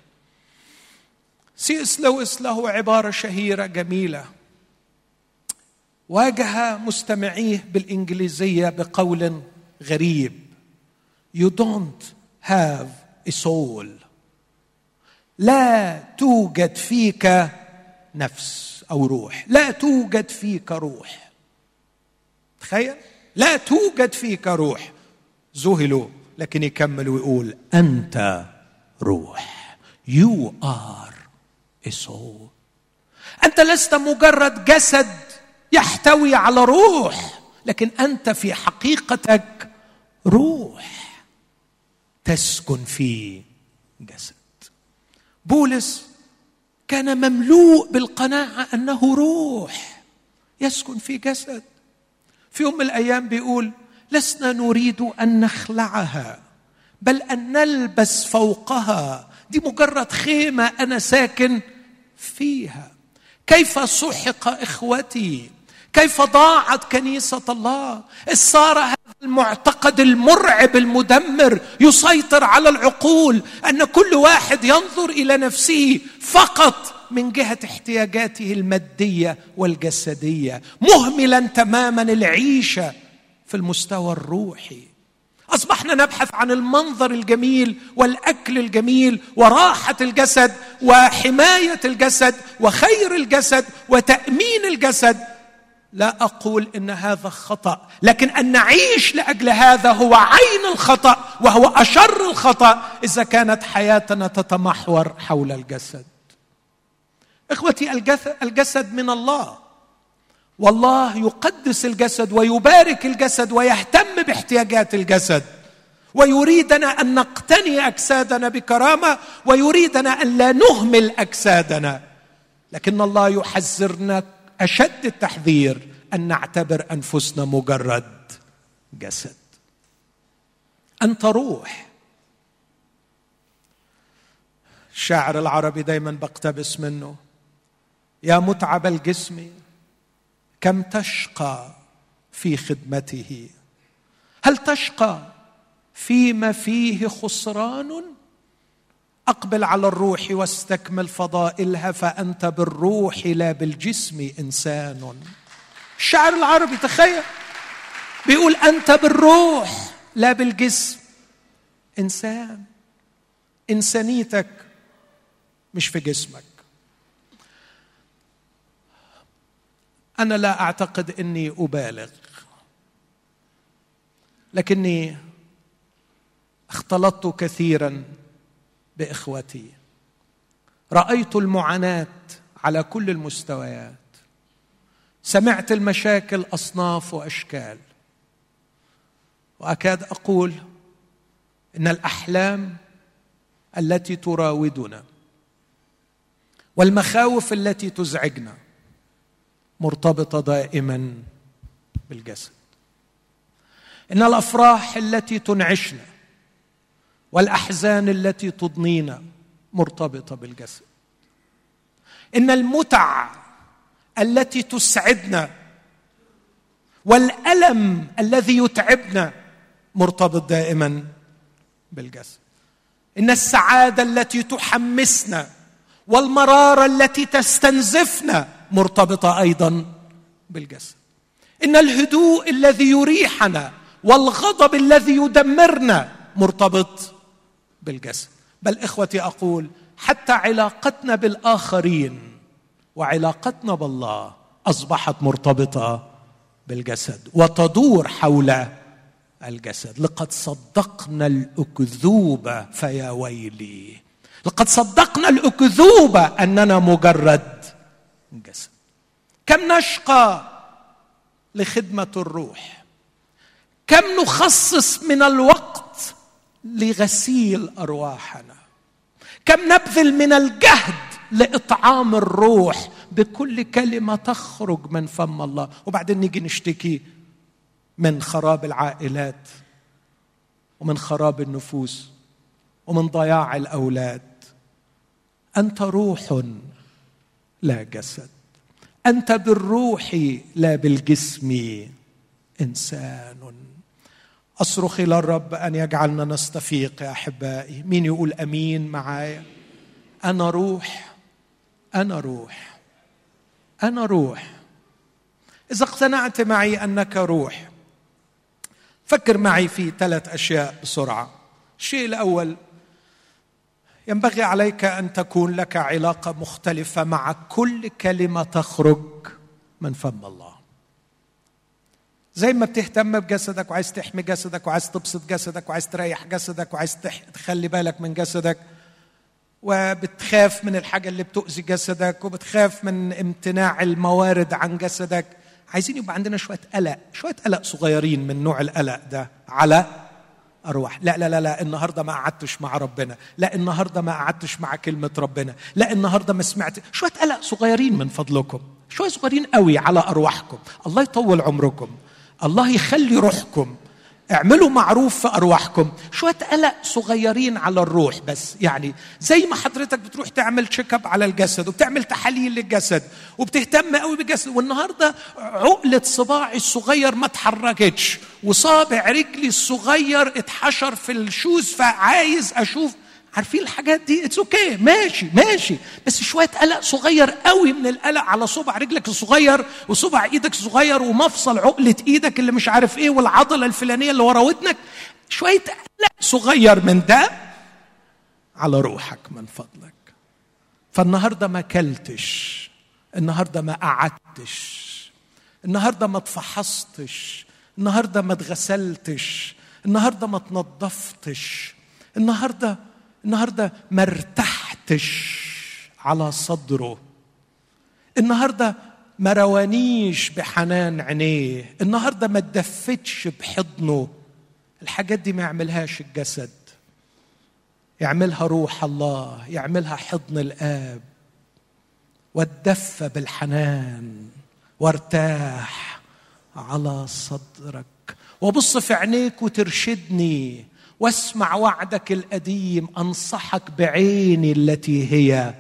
سي إس لويس له عبارة شهيرة جميلة. واجه مستمعيه بالإنجليزية بقول غريب. You don't have a soul. لا توجد فيك نفس أو روح. لا توجد فيك روح. تخيل؟ لا توجد فيك روح. ذهلوا لكن يكمل ويقول أنت روح. Are a soul. أنت لست مجرد جسد يحتوي على روح لكن أنت في حقيقتك روح. تسكن في جسد. بولس كان مملوء بالقناعة أنه روح. يسكن في جسد. في يوم من الأيام بيقول لسنا نريد أن نخلعها بل أن نلبس فوقها. دي مجرد خيمة أنا ساكن فيها. كيف سحق إخوتي؟ كيف ضاعت كنيسة الله؟ صار هذا المعتقد المرعب المدمر يسيطر على العقول أن كل واحد ينظر إلى نفسه فقط من جهة احتياجاته المادية والجسدية مهملا تماما العيشة في المستوى الروحي. أصبحنا نبحث عن المنظر الجميل والأكل الجميل وراحة الجسد وحماية الجسد وخير الجسد وتأمين الجسد. لا أقول إن هذا خطأ لكن أن نعيش لأجل هذا هو عين الخطأ وهو أشر الخطأ إذا كانت حياتنا تتمحور حول الجسد. إخوتي الجسد من الله. والله يقدس الجسد ويبارك الجسد ويهتم باحتياجات الجسد. ويريدنا أن نقتني أجسادنا بكرامة ويريدنا أن لا نهمل أجسادنا. لكن الله يحذرنا أشد التحذير أن نعتبر أنفسنا مجرد جسد. أنت روح. الشاعر العربي دايما بقتبس منه. يا متعب الجسم كم تشقى في خدمته؟ هل تشقى فيما فيه خسران؟ أقبل على الروح واستكمل فضائلها فأنت بالروح لا بالجسم إنسان. الشعر العربي تخيل بيقول أنت بالروح لا بالجسم إنسان. إنسانيتك مش في جسمك. أنا لا أعتقد إني أبالغ. لكني اختلطت كثيرا بإخوتي. رأيت المعاناة على كل المستويات. سمعت المشاكل أصناف وأشكال. وأكاد أقول إن الأحلام التي تراودنا والمخاوف التي تزعجنا مرتبطة دائما بالجسد. إن الأفراح التي تنعشنا والأحزان التي تضنينا مرتبطة بالجسد. إن المتع التي تسعدنا والألم الذي يتعبنا مرتبط دائما بالجسد. إن السعادة التي تحمسنا والمرارة التي تستنزفنا مرتبطة أيضا بالجسد. إن الهدوء الذي يريحنا والغضب الذي يدمرنا مرتبط بالجسد. بل إخوتي أقول حتى علاقتنا بالآخرين وعلاقتنا بالله أصبحت مرتبطة بالجسد وتدور حول الجسد. لقد صدقنا الاكذوبه فيا ويلي. لقد صدقنا الاكذوبه أننا مجرد جسد كم نشقى لخدمة الروح؟ كم نخصص من الوقت لغسيل أرواحنا؟ كم نبذل من الجهد لإطعام الروح بكل كلمة تخرج من فم الله؟ وبعدين نيجي نشتكي من خراب العائلات ومن خراب النفوس ومن ضياع الأولاد. أنت روح لا جسد. أنت بالروح لا بالجسم إنسان. أصرخ إلى الرب أن يجعلنا نستفيق يا أحبائي. مين يقول أمين معايا؟ أنا روح أنا روح أنا روح. إذا اقتنعت معي أنك روح فكر معي في ثلاث أشياء بسرعة. الشيء الأول ينبغي عليك أن تكون لك علاقة مختلفة مع كل كلمة تخرج من فم الله. زي ما بتهتم بجسدك وعايز تحمي جسدك وعايز تبسط جسدك وعايز تريح جسدك وعايز تخلي بالك من جسدك وبتخاف من الحاجة اللي بتؤذي جسدك وبتخاف من امتناع الموارد عن جسدك. عايزين يبقى عندنا شوية قلق شوية قلق صغيرين من نوع القلق ده على ارواح لا لا لا لا النهارده ما قعدتش مع ربنا. لا النهارده ما قعدتش مع كلمة ربنا. لا النهارده ما سمعت. شوية قلق صغيرين من فضلكم. شوية صغيرين قوي على أرواحكم. الله يطول عمركم. الله يخلي روحكم. اعملوا معروف في أرواحكم. شوية قلق صغيرين على الروح بس. يعني زي ما حضرتك بتروح تعمل تشيك اب على الجسد وبتعمل تحاليل للجسد وبتهتم قوي بالجسد. والنهاردة عقلة صباعي الصغير ما اتحركتش. وصابع رجلي الصغير اتحشر في ال shoes فعايز أشوف عارفين الحاجات دي؟ it's okay okay. ماشي ماشي. بس شوية قلق صغير قوي من القلق على صبع رجلك الصغير وصبع إيدك الصغير ومفصل عقلة إيدك اللي مش عارف إيه والعضلة الفلانية اللي ورا ودنك. شوية قلق صغير من ده على روحك من فضلك. فالنهاردة ما كلتش. النهارده ما قعدتش. النهارده ما اتفحصتش. النهارده ما اتغسلتش. النهارده ما تنظفتش النهارده النهارده ما ارتحتش على صدره. النهارده ما روانيش بحنان عينيه. النهارده ما اتدفتش بحضنه. الحاجات دي ما يعملهاش الجسد. يعملها روح الله يعملها حضن الآب. واتدفى بالحنان وارتاح على صدرك. وبص في عينيك وترشدني. واسمع وعدك القديم أنصحك بعيني التي هي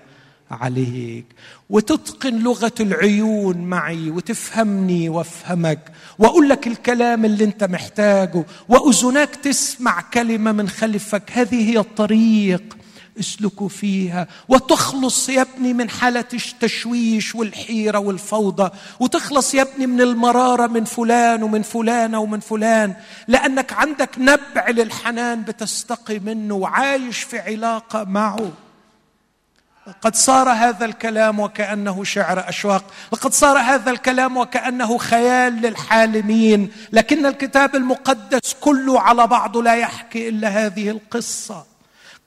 عليك. وتتقن لغة العيون معي وتفهمني وافهمك. وأقول لك الكلام اللي أنت محتاجه. واذناك تسمع كلمة من خلفك. هذه هي الطريق اسلكوا فيها. وتخلص يا ابني من حالة التشويش والحيرة والفوضى. وتخلص يا ابني من المرارة من فلان ومن فلانة ومن فلان. لأنك عندك نبع للحنان بتستقي منه وعايش في علاقة معه. قد صار هذا الكلام وكأنه شعر أشواق. لقد صار هذا الكلام وكأنه خيال للحالمين. لكن الكتاب المقدس كله على بعضه لا يحكي إلا هذه القصة.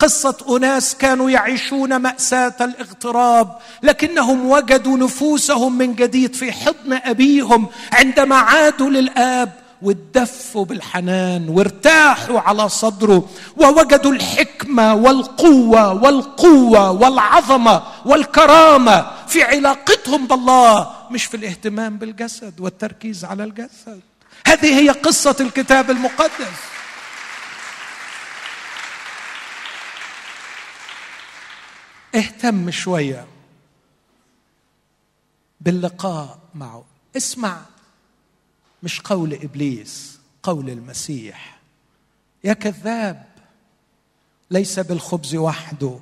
قصة أناس كانوا يعيشون مأساة الاغتراب لكنهم وجدوا نفوسهم من جديد في حضن أبيهم عندما عادوا للآب واتدفوا بالحنان وارتاحوا على صدره ووجدوا الحكمة والقوة والقوة والعظمة والكرامة في علاقتهم بالله مش في الاهتمام بالجسد والتركيز على الجسد. هذه هي قصة الكتاب المقدس. اهتم شوية باللقاء معه. اسمع مش قول إبليس قول المسيح. يا كذاب ليس بالخبز وحده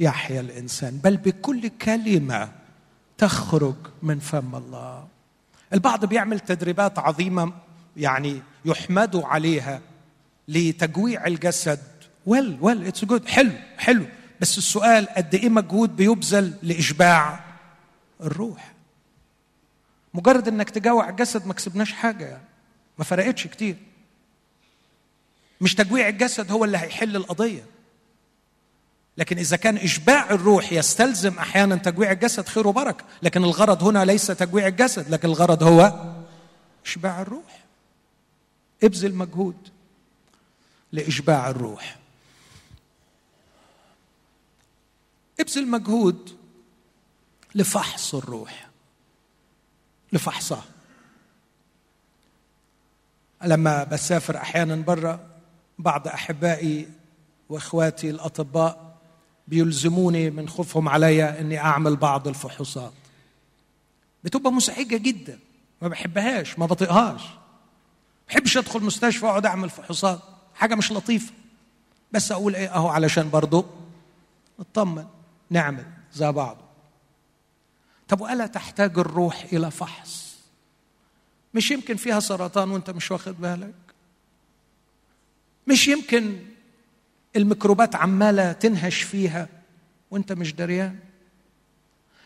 يحيا الإنسان بل بكل كلمة تخرج من فم الله. البعض بيعمل تدريبات عظيمة يعني يحمدوا عليها لتجويع الجسد. well well it's good حلو حلو. بس السؤال قد إيه مجهود بيبذل لإشباع الروح؟ مجرد إنك تجوع الجسد ما كسبناش حاجة يعني ما فرقتش كتير. مش تجويع الجسد هو اللي هيحل القضية. لكن إذا كان إشباع الروح يستلزم أحيانا تجويع الجسد خير وبركة. لكن الغرض هنا ليس تجويع الجسد لكن الغرض هو إشباع الروح. ابذل مجهود لإشباع الروح. ابذل مجهود لفحص الروح لفحصها. لما بسافر أحيانا برا بعض أحبائي وإخواتي الأطباء بيلزموني من خوفهم عليا إني أعمل بعض الفحوصات. بتبقى مزعجه جدا ما بحبهاش ما بطيقهاش. ما بحبش أدخل مستشفى وأقعد أعمل فحوصات حاجة مش لطيفة. بس أقول إيه؟ أهو علشان برضه أطمن. نعمل زي بعض. طب وألا تحتاج الروح إلى فحص؟ مش يمكن فيها سرطان وأنت مش واخد بالك؟ مش يمكن الميكروبات عمالة تنهش فيها وأنت مش دريان؟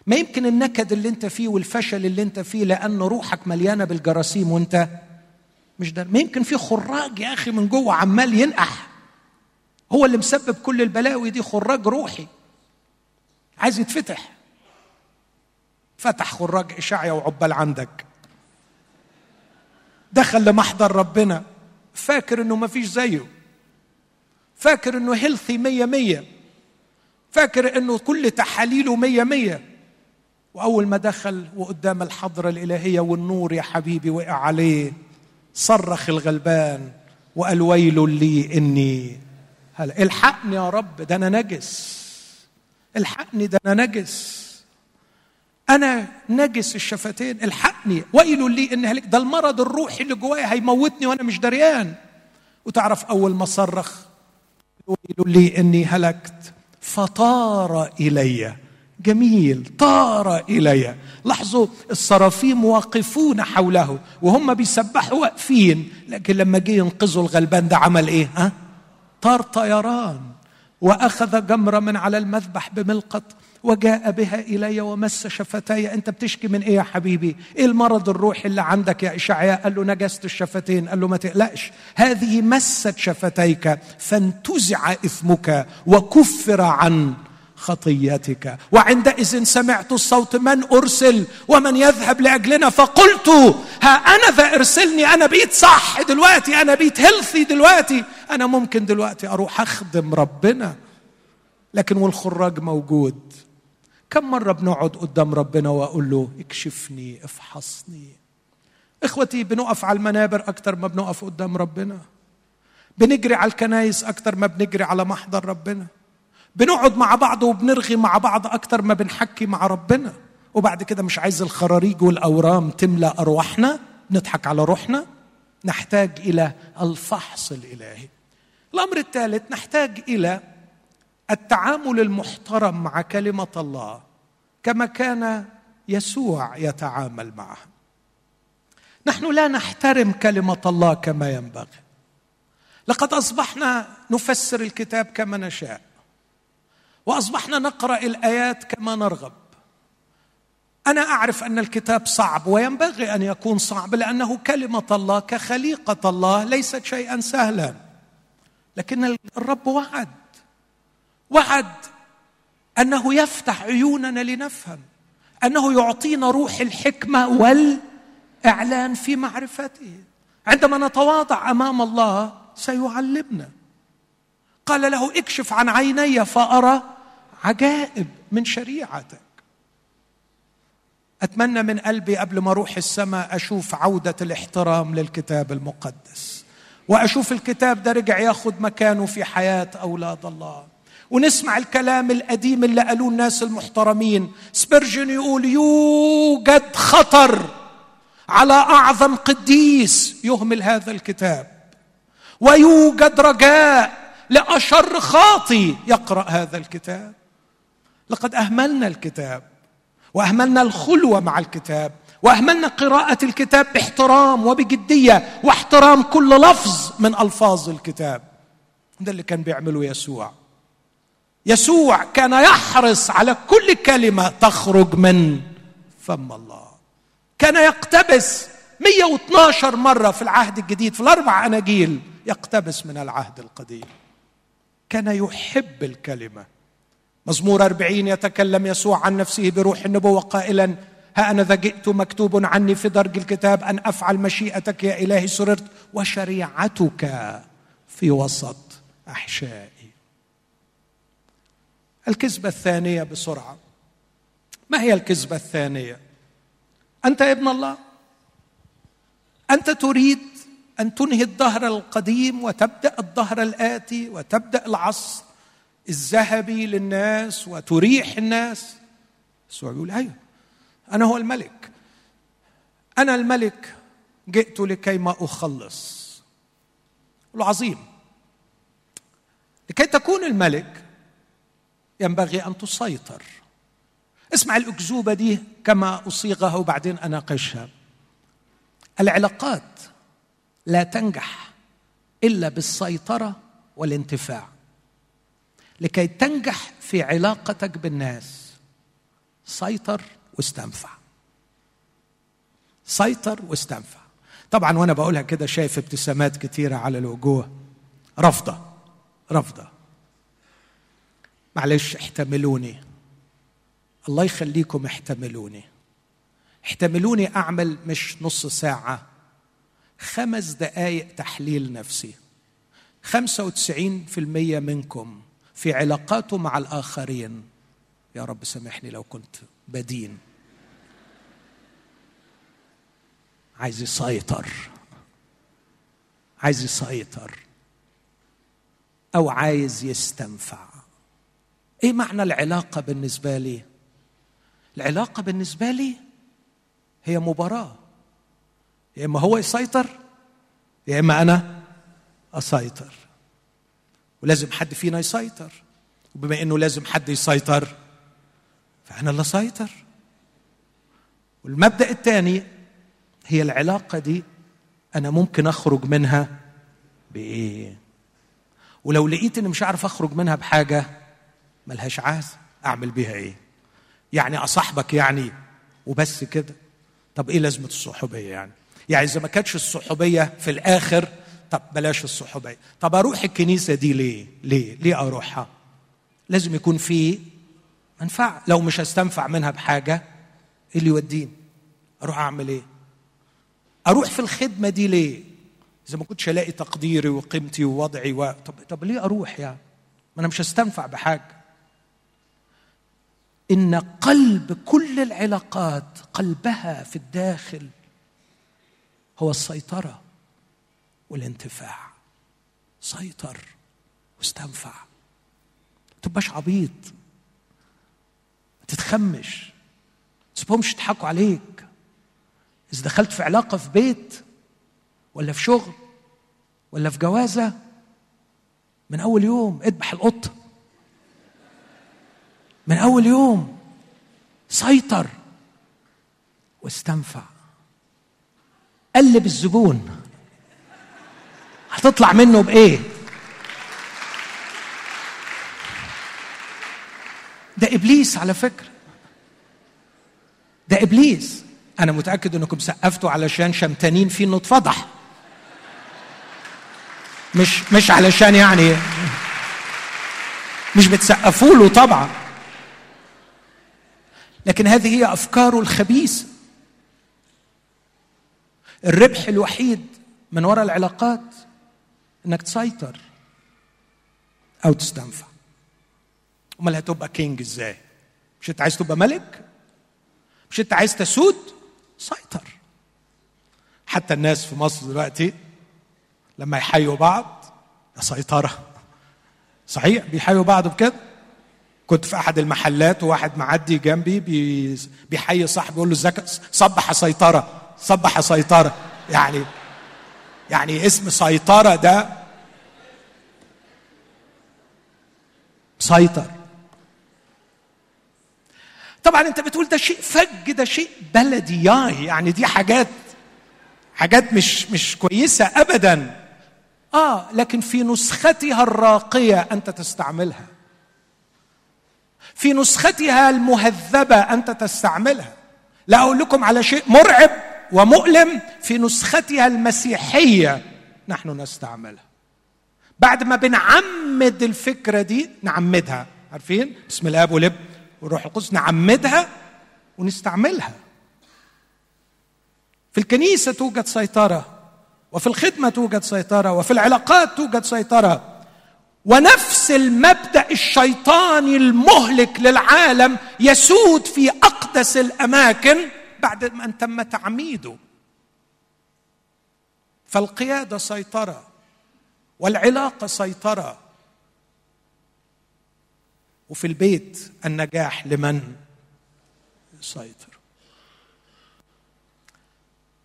ما يمكن النكد اللي أنت فيه والفشل اللي أنت فيه لأن روحك مليانة بالجراثيم وأنت مش دريان؟ ما يمكن في خراج يا أخي من جوه عمال ينقح. هو اللي مسبب كل البلاوي دي خراج روحي. عايز يتفتح. فتح خراج إشعيا وعبال عندك. دخل لمحضر ربنا. فاكر إنه ما فيش زيه. فاكر إنه هيلثي مية مية. فاكر إنه كل تحاليله مية مية. وأول ما دخل وقدام الحضرة الإلهية والنور يا حبيبي وقع عليه. صرخ الغلبان وقال ويل لي إني هلا الحقني يا رب ده أنا نجس. الحقني ده أنا نجس. أنا نجس الشفتين الحقني. ويل لي اني هلك ده المرض الروحي اللي جوايا هيموتني وأنا مش دريان. وتعرف أول ما صرخ ويل لي إني هلكت. فطار إلي. جميل طار إلي. لاحظوا الصرافيم واقفون حوله وهم بيسبحوا واقفين. لكن لما جه ينقذوا الغلبان ده عمل إيه؟ ها؟ طار طيران. وأخذ جمرة من على المذبح بملقط وجاء بها إلي ومس شفتي. أنت بتشكي من إيه يا حبيبي؟ إيه المرض الروحي اللي عندك يا إشعياء؟ قال له نجست الشفتين. قال له ما تقلقش هذه مست شفتيك فانتزع إثمك وكفر عن خطيتك. وعندئذ سمعت الصوت من أرسل ومن يذهب لأجلنا فقلت ها أنا ذا إرسلني أنا بقيت صح دلوقتي أنا بقيت healthy دلوقتي أنا ممكن دلوقتي أروح أخدم ربنا. لكن والخراج موجود. كم مرة بنقعد قدام ربنا وأقول له اكشفني افحصني. إخوتي بنقف على المنابر أكتر ما بنقف قدام ربنا. بنجري على الكنايس أكتر ما بنجري على محضر ربنا. بنقعد مع بعض وبنرغي مع بعض أكتر ما بنحكي مع ربنا. وبعد كده مش عايز الخراريج والأورام تملأ أرواحنا نضحك على روحنا. نحتاج إلى الفحص الإلهي. الأمر الثالث نحتاج إلى التعامل المحترم مع كلمة الله كما كان يسوع يتعامل معها. نحن لا نحترم كلمة الله كما ينبغي. لقد أصبحنا نفسر الكتاب كما نشاء. وأصبحنا نقرأ الآيات كما نرغب. أنا أعرف أن الكتاب صعب وينبغي أن يكون صعب لأنه كلمة الله كخليقة الله ليست شيئا سهلا. لكن الرب وعد. وعد أنه يفتح عيوننا لنفهم. أنه يعطينا روح الحكمة والإعلان في معرفته. عندما نتواضع أمام الله سيعلمنا. قال له اكشف عن عيني فأرى عجائب من شريعتك. أتمنى من قلبي قبل ما أروح السماء أشوف عودة الاحترام للكتاب المقدس. وأشوف الكتاب ده رجع ياخد مكانه في حياة أولاد الله. ونسمع الكلام القديم اللي قالوه الناس المحترمين. سبرجن يقول يوجد خطر على أعظم قديس يهمل هذا الكتاب. ويوجد رجاء لأشر خاطي يقرأ هذا الكتاب. لقد أهملنا الكتاب وأهملنا الخلوة مع الكتاب وأهملنا قراءة الكتاب باحترام وبجدية واحترام كل لفظ من ألفاظ الكتاب. ده اللي كان بيعمله يسوع. يسوع كان يحرص على كل كلمة تخرج من فم الله. كان يقتبس 112 مرة في العهد الجديد في الأربع أناجيل يقتبس من العهد القديم. كان يحب الكلمة. مزمور أربعين يتكلم يسوع عن نفسه بروح النبوة قائلا ها أنا ذا جئت مكتوب عني في درج الكتاب أن أفعل مشيئتك يا إلهي سررت وشريعتك في وسط أحشائي. الكذبة الثانية بسرعة. ما هي الكذبة الثانية؟ أنت ابن الله؟ أنت تريد أن تنهي الدهر القديم وتبدأ الدهر الآتي وتبدأ العصر الذهبي للناس وتريح الناس. يسوع بيقول أيوه أنا هو الملك. أنا الملك جئت لكي ما أخلص. العظيم. لكي تكون الملك ينبغي أن تسيطر. اسمع الأكذوبة دي كما اصيغها وبعدين أناقشها. العلاقات لا تنجح إلا بالسيطرة والانتفاع. لكي تنجح في علاقتك بالناس سيطر واستنفع. سيطر واستنفع. طبعا وأنا بقولها كده شايف ابتسامات كتيرة على الوجوه. رفضه رفضه معلش احتملوني. الله يخليكم احتملوني. احتملوني أعمل مش نص ساعة. خمس دقائق تحليل نفسي. 95% منكم في علاقاته مع الآخرين. يا رب سامحني لو كنت بدين. عايز يسيطر. عايز يسيطر. أو عايز يستنفع. إيه معنى العلاقة بالنسبة لي؟ العلاقة بالنسبة لي هي مباراة. يا إما هو يسيطر يا إما أنا اسيطر ولازم حد فينا يسيطر. وبما إنه لازم حد يسيطر فأنا اللي اسيطر والمبدأ الثاني هي العلاقة دي أنا ممكن أخرج منها بإيه؟ ولو لقيت إني مش عارف أخرج منها بحاجة ملهاش عاز أعمل بيها إيه؟ يعني أصاحبك يعني وبس كده. طب إيه لازمة الصحوبية يعني؟ يعني إذا ما كانتش الصحوبية في الآخر طب بلاش الصحوبية. طب أروح الكنيسة دي ليه؟ ليه؟ ليه أروحها؟ لازم يكون في منفعة. لو مش هستنفع منها بحاجة إيه اللي يوديني؟ أروح أعمل إيه؟ أروح في الخدمة دي ليه؟ إذا ما كنتش ألاقي تقديري وقيمتي ووضعي و... طب طب ليه أروح يعني؟ ما أنا مش هستنفع بحاجة. إن قلب كل العلاقات قلبها في الداخل هو السيطرة والانتفاع. سيطر واستنفع. ما تبقاش عبيط. ما تتخمش. ما تسيبهمش يضحكوا عليك. إذا دخلت في علاقة في بيت ولا في شغل ولا في جوازة من أول يوم اذبح القطة. من أول يوم سيطر واستنفع. قلب الزبون. هتطلع منه بإيه؟ ده إبليس على فكرة. ده إبليس. أنا متأكد إنكم سقفتوا علشان شمتانين فيه انه اتفضح مش مش علشان يعني مش بتسقفوا له طبعا. لكن هذه هي أفكاره الخبيثة. الربح الوحيد من وراء العلاقات إنك تسيطر أو تستنفع. أمال هتبقى كينج إزاي؟ مش أنت عايز تبقى ملك؟ مش أنت عايز تسود؟ سيطر. حتى الناس في مصر دلوقتي لما يحيوا بعض يا سيطرة. صحيح؟ بيحيوا بعض بكده؟ كنت في أحد المحلات وواحد معدي جنبي بيحيي صاحبي يقول له إزيك؟ صبح سيطرة. صبح سيطرة. يعني يعني اسم سيطرة ده سيطر. طبعا أنت بتقول ده شيء فج ده شيء بلدي ياي يعني دي حاجات حاجات مش مش كويسة ابدا. آه لكن في نسختها الراقية أنت تستعملها. في نسختها المهذبة أنت تستعملها. لا أقول لكم على شيء مرعب. ومؤلم في نسختها المسيحية نحن نستعملها. بعد ما بنعمد الفكرة دي نعمدها. عارفين؟ بسم الاب والابن والروح القدس نعمدها ونستعملها. في الكنيسة توجد سيطرة وفي الخدمة توجد سيطرة وفي العلاقات توجد سيطرة ونفس المبدأ الشيطاني المهلك للعالم يسود في أقدس الأماكن بعد أن تم تعميده. فالقيادة سيطرة والعلاقة سيطرة. وفي البيت النجاح لمن يسيطر.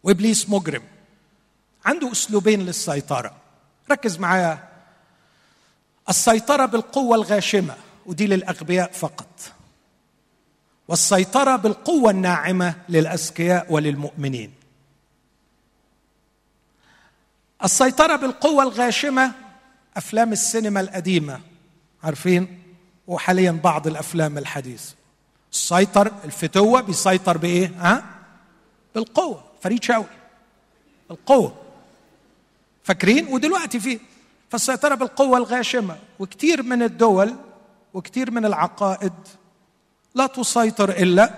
وإبليس مجرم. عنده أسلوبين للسيطرة. ركز معايا. السيطرة بالقوة الغاشمة ودي للأغبياء فقط. والسيطرة بالقوة الناعمة للأذكياء وللمؤمنين. السيطرة بالقوة الغاشمة أفلام السينما القديمة عارفين؟ وحاليا بعض الأفلام الحديثه السيطر الفتوة بيسيطر بإيه؟ ها؟ بالقوة فريد شوقي. القوه فاكرين؟ ودلوقتي في فالسيطرة بالقوة الغاشمة وكثير من الدول وكثير من العقائد لا تسيطر إلا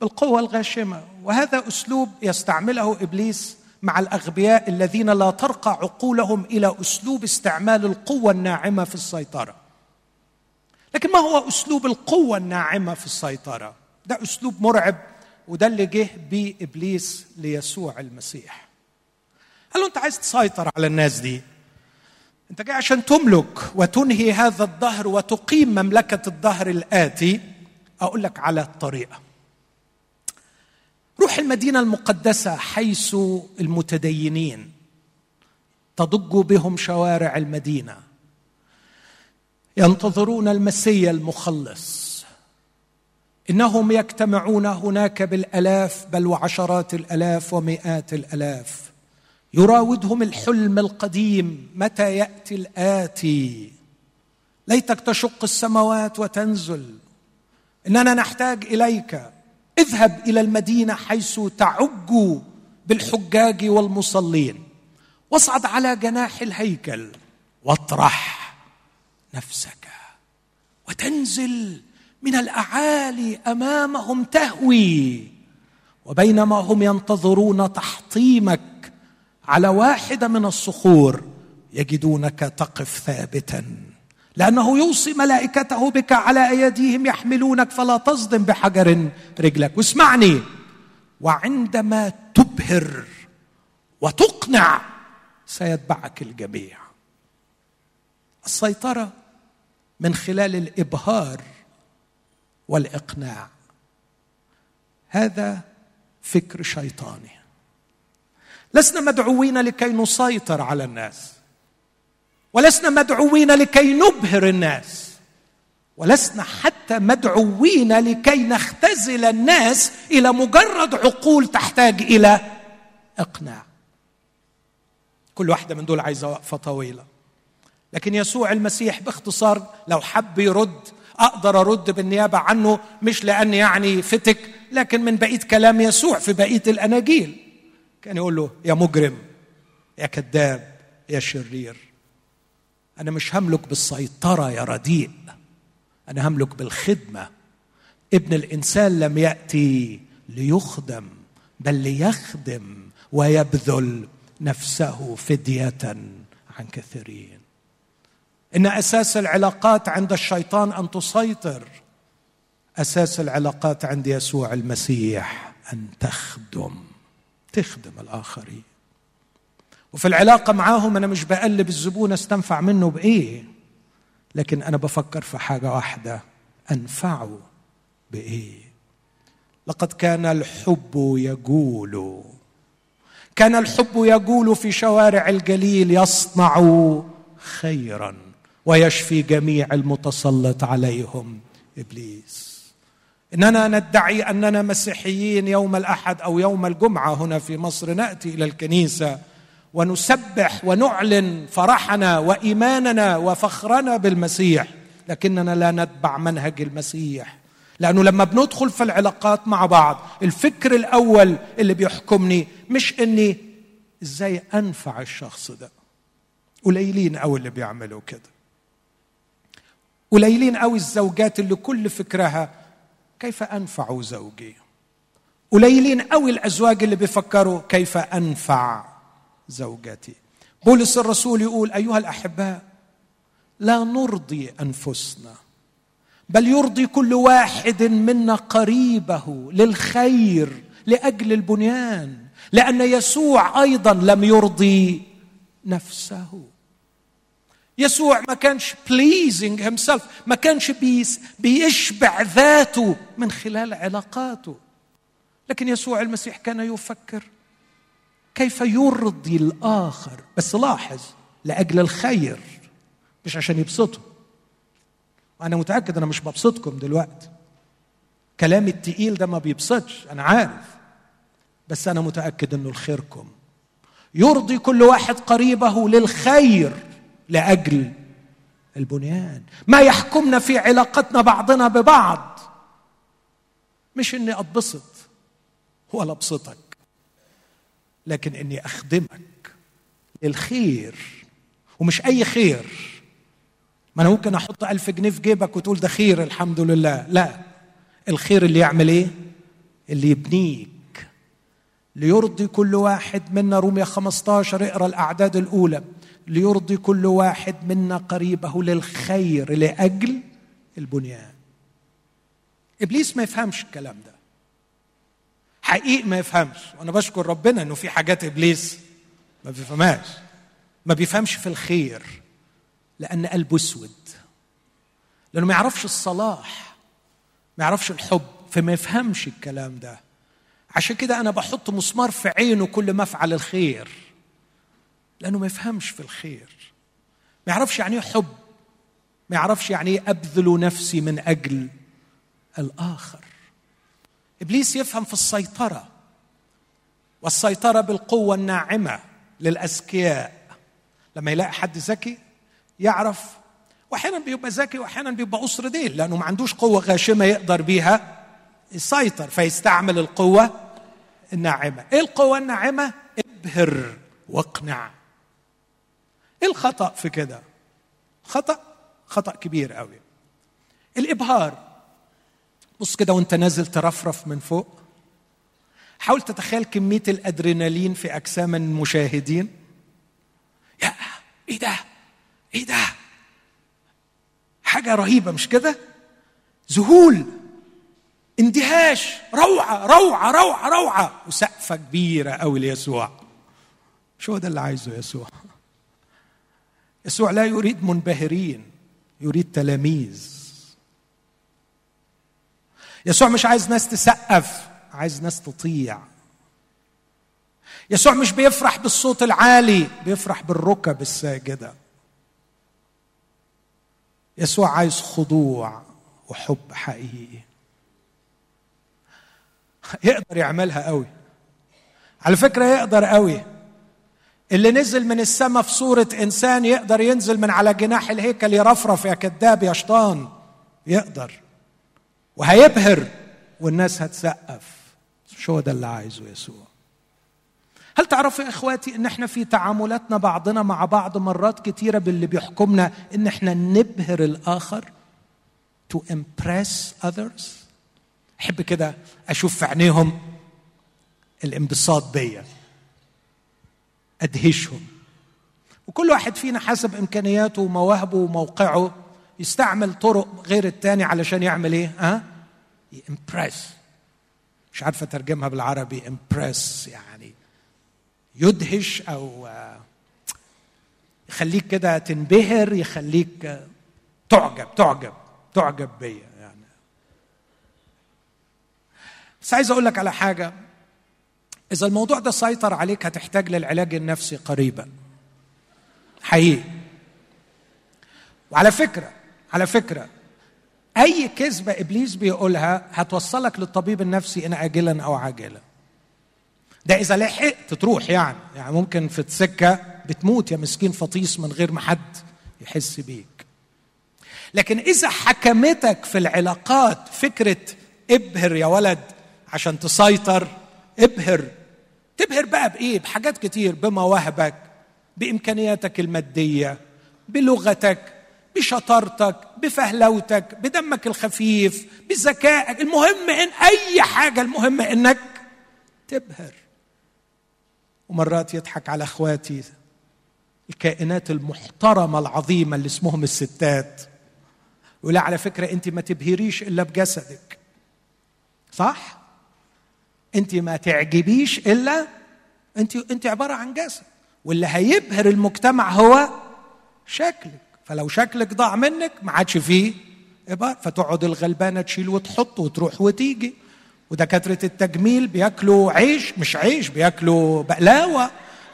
بالقوة الغاشمة. وهذا أسلوب يستعمله إبليس مع الأغبياء الذين لا ترقى عقولهم إلى أسلوب استعمال القوة الناعمة في السيطرة. لكن ما هو أسلوب القوة الناعمة في السيطرة؟ ده أسلوب مرعب وده اللي جه بيه ابليس ليسوع المسيح. قال له أنت عايز تسيطر على الناس دي؟ أنت جاي عشان تملك وتنهي هذا الدهر وتقيم مملكة الدهر الآتي. أقول لك على الطريقة. روح المدينة المقدسة حيث المتدينين تضج بهم شوارع المدينة. ينتظرون المسيا المخلص. إنهم يجتمعون هناك بالألاف بل وعشرات الألاف ومئات الألاف. يراودهم الحلم القديم متى يأتي الآتي؟ ليتك تشق السماوات وتنزل. إننا نحتاج إليك. اذهب إلى المدينة حيث تعج بالحجاج والمصلين. واصعد على جناح الهيكل واطرح نفسك. وتنزل من الأعالي أمامهم تهوي. وبينما هم ينتظرون تحطيمك على واحدة من الصخور يجدونك تقف ثابتا. لأنه يوصي ملائكته بك على أيديهم يحملونك فلا تصدم بحجر رجلك. واسمعني. وعندما تبهر وتقنع سيتبعك الجميع. السيطرة من خلال الإبهار والإقناع. هذا فكر شيطاني لسنا مدعوين لكي نسيطر على الناس. ولسنا مدعوين لكي نبهر الناس. ولسنا حتى مدعوين لكي نختزل الناس إلى مجرد عقول تحتاج إلى إقناع. كل واحدة من دول عايزة وقفة طويلة. لكن يسوع المسيح باختصار لو حب يرد أقدر أرد بالنيابة عنه مش لأن يعني فتك لكن من بقية كلام يسوع في بقية الأناجيل. كان يقول له يا مجرم يا كذاب يا شرير. أنا مش هملك بالسيطرة يا رديء. أنا هملك بالخدمة. ابن الإنسان لم يأتي ليخدم بل ليخدم ويبذل نفسه فدية عن كثيرين. إن أساس العلاقات عند الشيطان أن تسيطر. أساس العلاقات عند يسوع المسيح أن تخدم. تخدم الآخرين. وفي العلاقة معاهم أنا مش بقلب الزبون أستنفع منه بإيه. لكن أنا بفكر في حاجة واحدة أنفعه بإيه. لقد كان الحب يجول كان الحب يجول في شوارع الجليل يصنع خيرا ويشفي جميع المتسلط عليهم إبليس. إننا ندعي أننا مسيحيين يوم الأحد أو يوم الجمعة هنا في مصر نأتي إلى الكنيسة ونسبح ونعلن فرحنا وإيماننا وفخرنا بالمسيح. لكننا لا نتبع منهج المسيح. لأنه لما بندخل في العلاقات مع بعض الفكر الأول اللي بيحكمني مش إني إزاي أنفع الشخص ده. قليلين قوي اللي بيعملوا كده. قليلين قوي الزوجات اللي كل فكرها كيف أنفع زوجي. قليلين قوي الأزواج اللي بيفكروا كيف أنفع زوجتي. بولس الرسول يقول أيها الأحباء لا نرضي أنفسنا بل يرضي كل واحد منا قريبه للخير لأجل البنيان لأن يسوع أيضا لم يرضي نفسه. يسوع ما كانش pleasing himself ما كانش بيس بيشبع ذاته من خلال علاقاته. لكن يسوع المسيح كان يفكر كيف يرضي الآخر؟ بس لاحظ لأجل الخير مش عشان يبسطه. وأنا متأكد أنا مش ببسطكم دلوقتي كلامي التقيل ده ما بيبسطش أنا عارف. بس أنا متأكد إنه لخيركم. يرضي كل واحد قريبه للخير لأجل البنيان. ما يحكمنا في علاقتنا بعضنا ببعض. مش إني أتبسط ولا أبسطك. لكن إني أخدمك للخير ومش أي خير. ما أنا ممكن أحط ألف جنيه في جيبك وتقول ده خير الحمد لله. لا الخير اللي يعمل إيه؟ اللي يبنيك. ليرضي كل واحد منا رومية 15 اقرأ الأعداد الأولى. ليرضي كل واحد منا قريبه للخير لأجل البنيان. إبليس ما يفهمش الكلام ده. حقيقي ما يفهمش. وأنا بشكر ربنا إنه في حاجات إبليس ما بيفهمهاش. ما بيفهمش في الخير لأن قلبه أسود. لأنه ما يعرفش الصلاح ما يعرفش الحب فما يفهمش الكلام ده. عشان كده أنا بحط مسمار في عينه كل ما أفعل الخير. لأنه ما يفهمش في الخير. ما يعرفش يعني إيه حب. ما يعرفش يعني إيه أبذل نفسي من أجل الآخر. إبليس يفهم في السيطرة والسيطرة بالقوة الناعمة للأذكياء. لما يلاقي حد ذكي يعرف واحيانا بيبقى ذكي واحيانا بيبقى قصر ديل لأنه ما عندوش قوة غاشمة يقدر بيها يسيطر فيستعمل القوة الناعمة. إيه القوة الناعمة؟ ابهر واقنع. إيه الخطأ في كده؟ خطأ؟ خطأ كبير قوي الإبهار. بص كده وانت نازل ترفرف من فوق. حاول تتخيل كمية الأدرينالين في أجسام المشاهدين. يا إيه ده؟ إيه ده؟ حاجة رهيبة مش كده؟ ذهول اندهاش روعة روعة روعة روعة. وسقفة كبيرة قوي ليسوع. شو هو ده اللي عايزه يسوع؟ يسوع لا يريد منبهرين يريد تلاميذ. يسوع مش عايز ناس تسقف عايز ناس تطيع. يسوع مش بيفرح بالصوت العالي بيفرح بالركب الساجدة. يسوع عايز خضوع وحب حقيقي. يقدر يعملها قوي. على فكرة يقدر قوي. اللي نزل من السماء في صورة إنسان يقدر ينزل من على جناح الهيكل يرفرف يا كذاب يا شيطان. يقدر. وهيبهر والناس هتسقف. مش هو ده اللي عايزه يسوع؟ هل تعرفوا يا إخواتي إن إحنا في تعاملاتنا بعضنا مع بعض مرات كتيرة باللي بيحكمنا إن إحنا نبهر الآخر to impress others أحب كده أشوف في عينيهم الانبساط بيا أدهشهم. وكل واحد فينا حسب إمكانياته ومواهبه وموقعه. يستعمل طرق غير التاني علشان يعمل إيه؟ ها؟ يمبرس مش عارفة أترجمها بالعربي امبرس يعني يدهش أو يخليك كده تنبهر يخليك تعجب تعجب تعجب بيا يعني. بس عايز أقول لك على حاجة. إذا الموضوع ده سيطر عليك هتحتاج للعلاج النفسي قريبا. حقيقي. وعلى فكرة على فكرة أي كذبة إبليس بيقولها هتوصلك للطبيب النفسي إن اجلا أو عاجلا. ده إذا لحقت تروح يعني يعني ممكن في السكة بتموت يا مسكين فطيس من غير ما حد يحس بيك. لكن إذا حكمتك في العلاقات فكرة ابهر يا ولد عشان تسيطر ابهر تبهر بقى بإيه؟ بحاجات كتير بمواهبك بإمكانياتك المادية بلغتك بشطارتك بفهلوتك بدمك الخفيف بذكائك. المهم إن أي حاجة المهم إنك تبهر. ومرات يضحك على أخواتي الكائنات المحترمة العظيمة اللي اسمهم الستات. يقول على فكرة أنت ما تبهريش إلا بجسدك. صح؟ أنت ما تعجبيش إلا أنت أنت عبارة عن جسد. واللي هيبهر المجتمع هو شكلك. فلو شكلك ضاع منك ما عادش فيه. إبهار فتقعد الغلبانة تشيل وتحط وتروح وتيجي. ودكاترة التجميل بياكلوا عيش مش عيش بياكلوا بقلاوة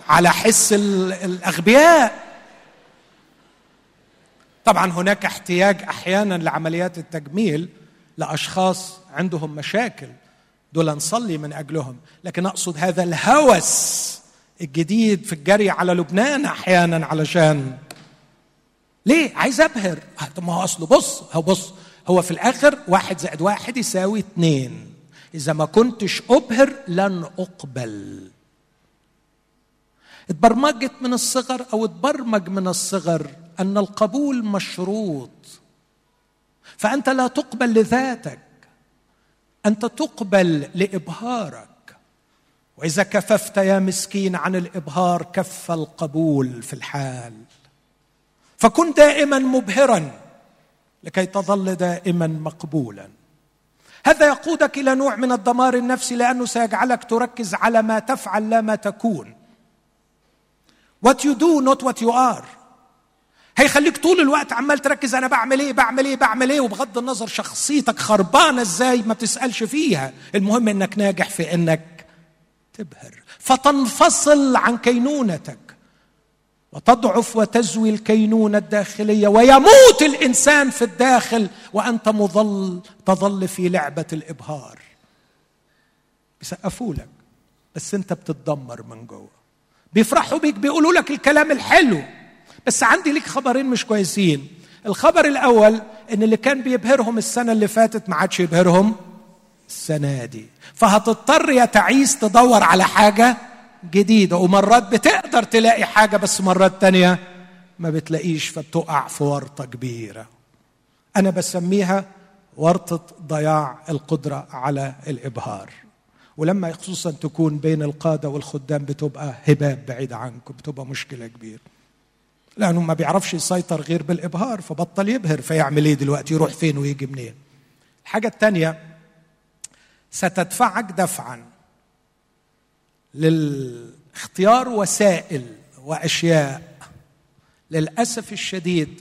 على حس الأغبياء. طبعا هناك احتياج أحيانا لعمليات التجميل لأشخاص عندهم مشاكل. دول نصلي من أجلهم. لكن أقصد هذا الهوس الجديد في الجري على لبنان أحيانا علشان ليه؟ عايز أبهر. طب ما هو أصله بص هو بص هو في الآخر واحد زائد واحد يساوي اتنين. إذا ما كنتش أبهر لن أقبل. اتبرمجت من الصغر أو اتبرمج من الصغر أن القبول مشروط. فأنت لا تقبل لذاتك. أنت تقبل لإبهارك. وإذا كففت يا مسكين عن الإبهار كف القبول في الحال. فكن دائما مبهرا لكي تظل دائما مقبولا. هذا يقودك إلى نوع من الدمار النفسي لأنه سيجعلك تركز على ما تفعل لا ما تكون. What you do not what you are. هيخليك طول الوقت عمال تركز أنا بعمل إيه بعمل إيه بعمل إيه؟ وبغض النظر شخصيتك خربانة إزاي ما تسالش فيها. المهم إنك ناجح في إنك تبهر. فتنفصل عن كينونتك. وتضعف وتزوي الكينونة الداخلية ويموت الإنسان في الداخل وأنت مظل تظل في لعبة الإبهار. بيسقفوا لك بس أنت بتتدمر من جوه. بيفرحوا بيك بيقولوا لك الكلام الحلو. بس عندي لك خبرين مش كويسين. الخبر الأول إن اللي كان بيبهرهم السنة اللي فاتت ما عادش يبهرهم. السنة دي. فهتضطر يا تعيس تدور على حاجة؟ جديدة ومرات بتقدر تلاقي حاجة بس مرات تانية ما بتلاقيش فبتقع في ورطة كبيرة. أنا بسميها ورطة ضياع القدرة على الإبهار. ولما خصوصا تكون بين القادة والخدام بتبقى هباب بعيد عنكم بتبقى مشكلة كبيرة. لأنه ما بيعرفش يسيطر غير بالإبهار فبطل يبهر فيعمل إيه دلوقتي؟ يروح فين ويجي منين؟ الحاجة الثانية ستدفعك دفعا. للاختيار وسائل وأشياء. للأسف الشديد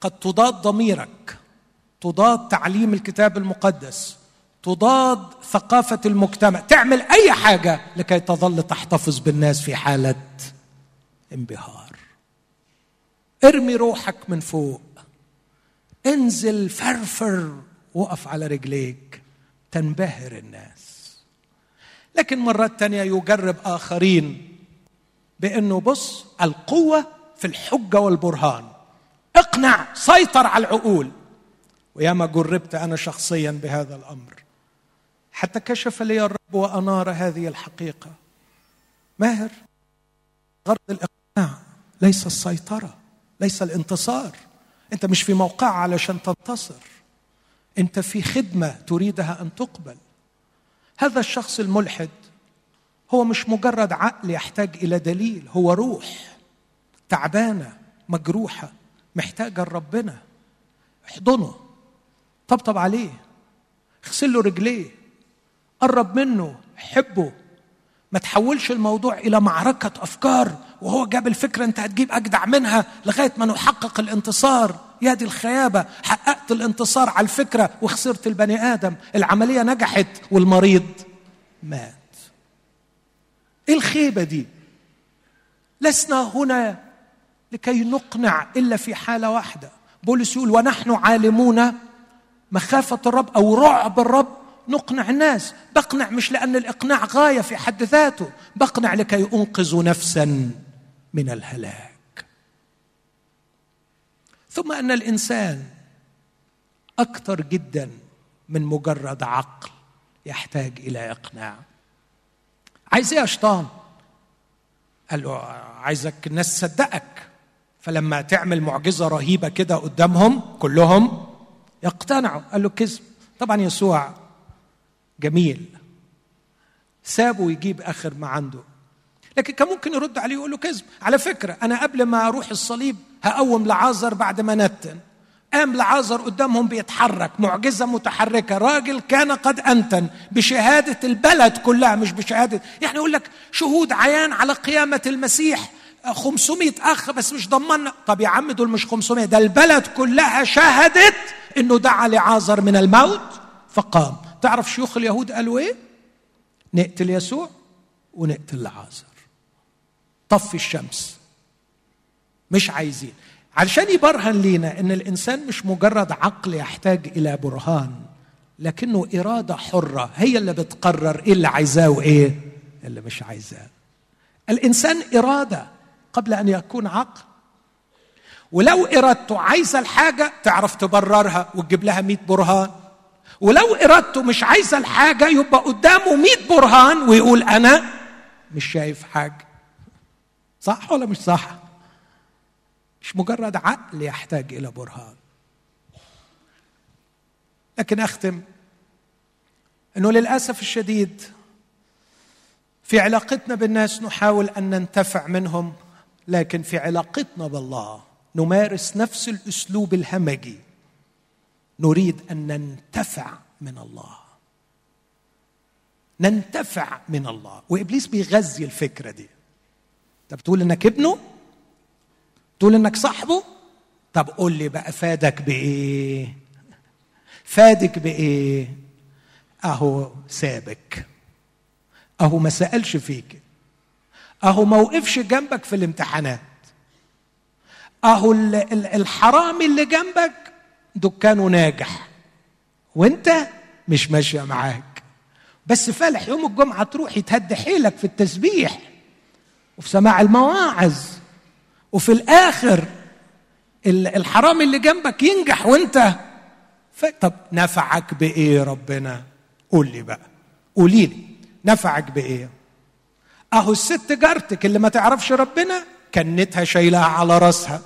قد تضاد ضميرك تضاد تعليم الكتاب المقدس تضاد ثقافة المجتمع. تعمل أي حاجة لكي تظل تحتفظ بالناس في حالة انبهار. ارمي روحك من فوق. انزل فرفر وقف على رجليك. تنبهر الناس. لكن مرات تانية يجرب آخرين بأنه بص القوة في الحجة والبرهان. اقنع سيطر على العقول. وياما جربت أنا شخصيا بهذا الأمر. حتى كشف لي الرب وأنار هذه الحقيقة. ماهر غرض الإقناع ليس السيطرة ليس الانتصار. أنت مش في موقع علشان تنتصر. أنت في خدمة تريدها أن تقبل. هذا الشخص الملحد هو مش مجرد عقل يحتاج إلى دليل هو روح تعبانة مجروحة محتاجة لربنا. احضنه طبطب عليه اغسل له رجليه قرب منه حبه. ما تحولش الموضوع إلى معركة أفكار وهو جاب الفكرة أنت هتجيب أجدع منها لغاية ما نحقق الانتصار. يا دي الخيابة حققت الانتصار على الفكرة وخسرت البني آدم. العملية نجحت والمريض مات. إيه الخيبة دي؟ لسنا هنا لكي نقنع إلا في حالة واحدة. بولس يقول ونحن عالمون مخافة الرب أو رعب الرب. نقنع الناس. بقنع مش لأن الإقناع غاية في حد ذاته. بقنع لكي انقذ نفسا من الهلاك. ثم أن الإنسان أكثر جدا من مجرد عقل يحتاج إلى إقناع. عايز إيه يا شيطان؟ قال له عايزك الناس تصدقك. فلما تعمل معجزة رهيبة كده قدامهم كلهم يقتنعوا. قال له كذب. طبعا يسوع جميل. سابه يجيب آخر ما عنده. لكن كان ممكن يرد عليه يقول له كذب. على فكرة أنا قبل ما أروح الصليب هقوم لعازر بعد ما نتن. قام لعازر قدامهم بيتحرك معجزة متحركة. راجل كان قد أنتن بشهادة البلد كلها مش بشهادة. يعني يقول لك شهود عيان على قيامة المسيح. 500 أخ بس مش ضمنا طب يا عم دول مش 500 ده البلد كلها شهدت إنه دعا لعازر من الموت فقام. تعرف شيوخ اليهود قالوا إيه؟ نقتل يسوع ونقتل لعازر طفي الشمس. مش عايزين. علشان يبرهن لينا إن الإنسان مش مجرد عقل يحتاج إلى برهان لكنه إرادة حرة. هي اللي بتقرر إيه اللي عايزاه وإيه اللي مش عايزاه. الإنسان إرادة قبل أن يكون عقل. ولو إرادته عايزة الحاجة تعرف تبررها وتجيب لها 100 برهان. ولو إرادته مش عايزة الحاجة يبقى قدامه 100 برهان ويقول أنا مش شايف حاجة. صح ولا مش صح؟ مش مجرد عقل يحتاج إلى برهان. لكن أختم إنه للأسف الشديد في علاقتنا بالناس نحاول أن ننتفع منهم لكن في علاقتنا بالله نمارس نفس الأسلوب الهمجي. نريد أن ننتفع من الله. ننتفع من الله. وإبليس بيغذي الفكرة دي. أنت بتقول إنك ابنه؟ تقول إنك صاحبه؟ طب قول لي بقى فادك بإيه؟ فادك بإيه؟ أهو سابك. أهو ما سألش فيك. أهو ما وقفش جنبك في الامتحانات. أهو الحرامي اللي جنبك دكانه ناجح. وأنت مش ماشية معاك. بس فالح يوم الجمعة تروح يتهد حيلك في التسبيح وفي سماع المواعظ. وفي الآخر الحرامي اللي جنبك ينجح وانت ف... طب نفعك بإيه ربنا؟ قول لي بقى. قولي لي نفعك بإيه؟ أهو الست جارتك اللي ما تعرفش ربنا كنتها شايلها على راسها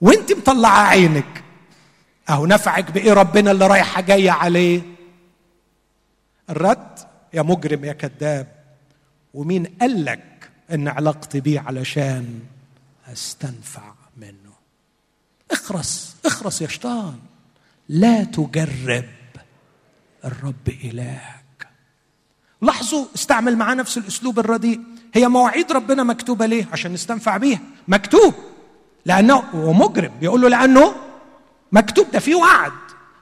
وانت مطلعة عينك. أهو نفعك بإيه ربنا اللي رايحة جاية عليه؟ الرد يا مجرم يا كذاب ومين قال لك إن علاقتي بيه علشان أستنفع منه. اخرس اخرس يا شيطان. لا تجرب. الرب إلهك. لاحظوا استعمل معاه نفس الأسلوب الرديء. هي مواعيد ربنا مكتوبة ليه؟ عشان نستنفع بيها. مكتوب. لأنه هو مجرم بيقول له لأنه مكتوب. ده في وعد.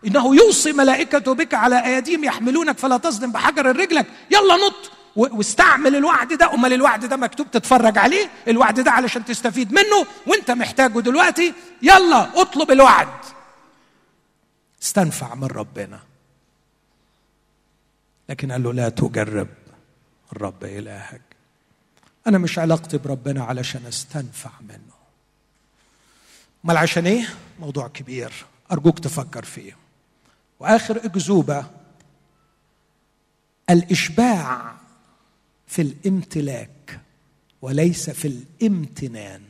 إنه يوصي ملائكته بك على أيديهم يحملونك فلا تصدم بحجر رجلك. يلا نط. واستعمل الوعد ده. أمال الوعد ده مكتوب تتفرج عليه؟ الوعد ده علشان تستفيد منه وانت محتاجه دلوقتي. يلا اطلب الوعد. استنفع من ربنا. لكن قال له لا تجرب الرب إلهك. أنا مش علاقتي بربنا علشان استنفع منه. أمال عشان إيه؟ موضوع كبير. أرجوك تفكر فيه. وآخر أكذوبة. الإشباع في الامتلاك وليس في الامتنان.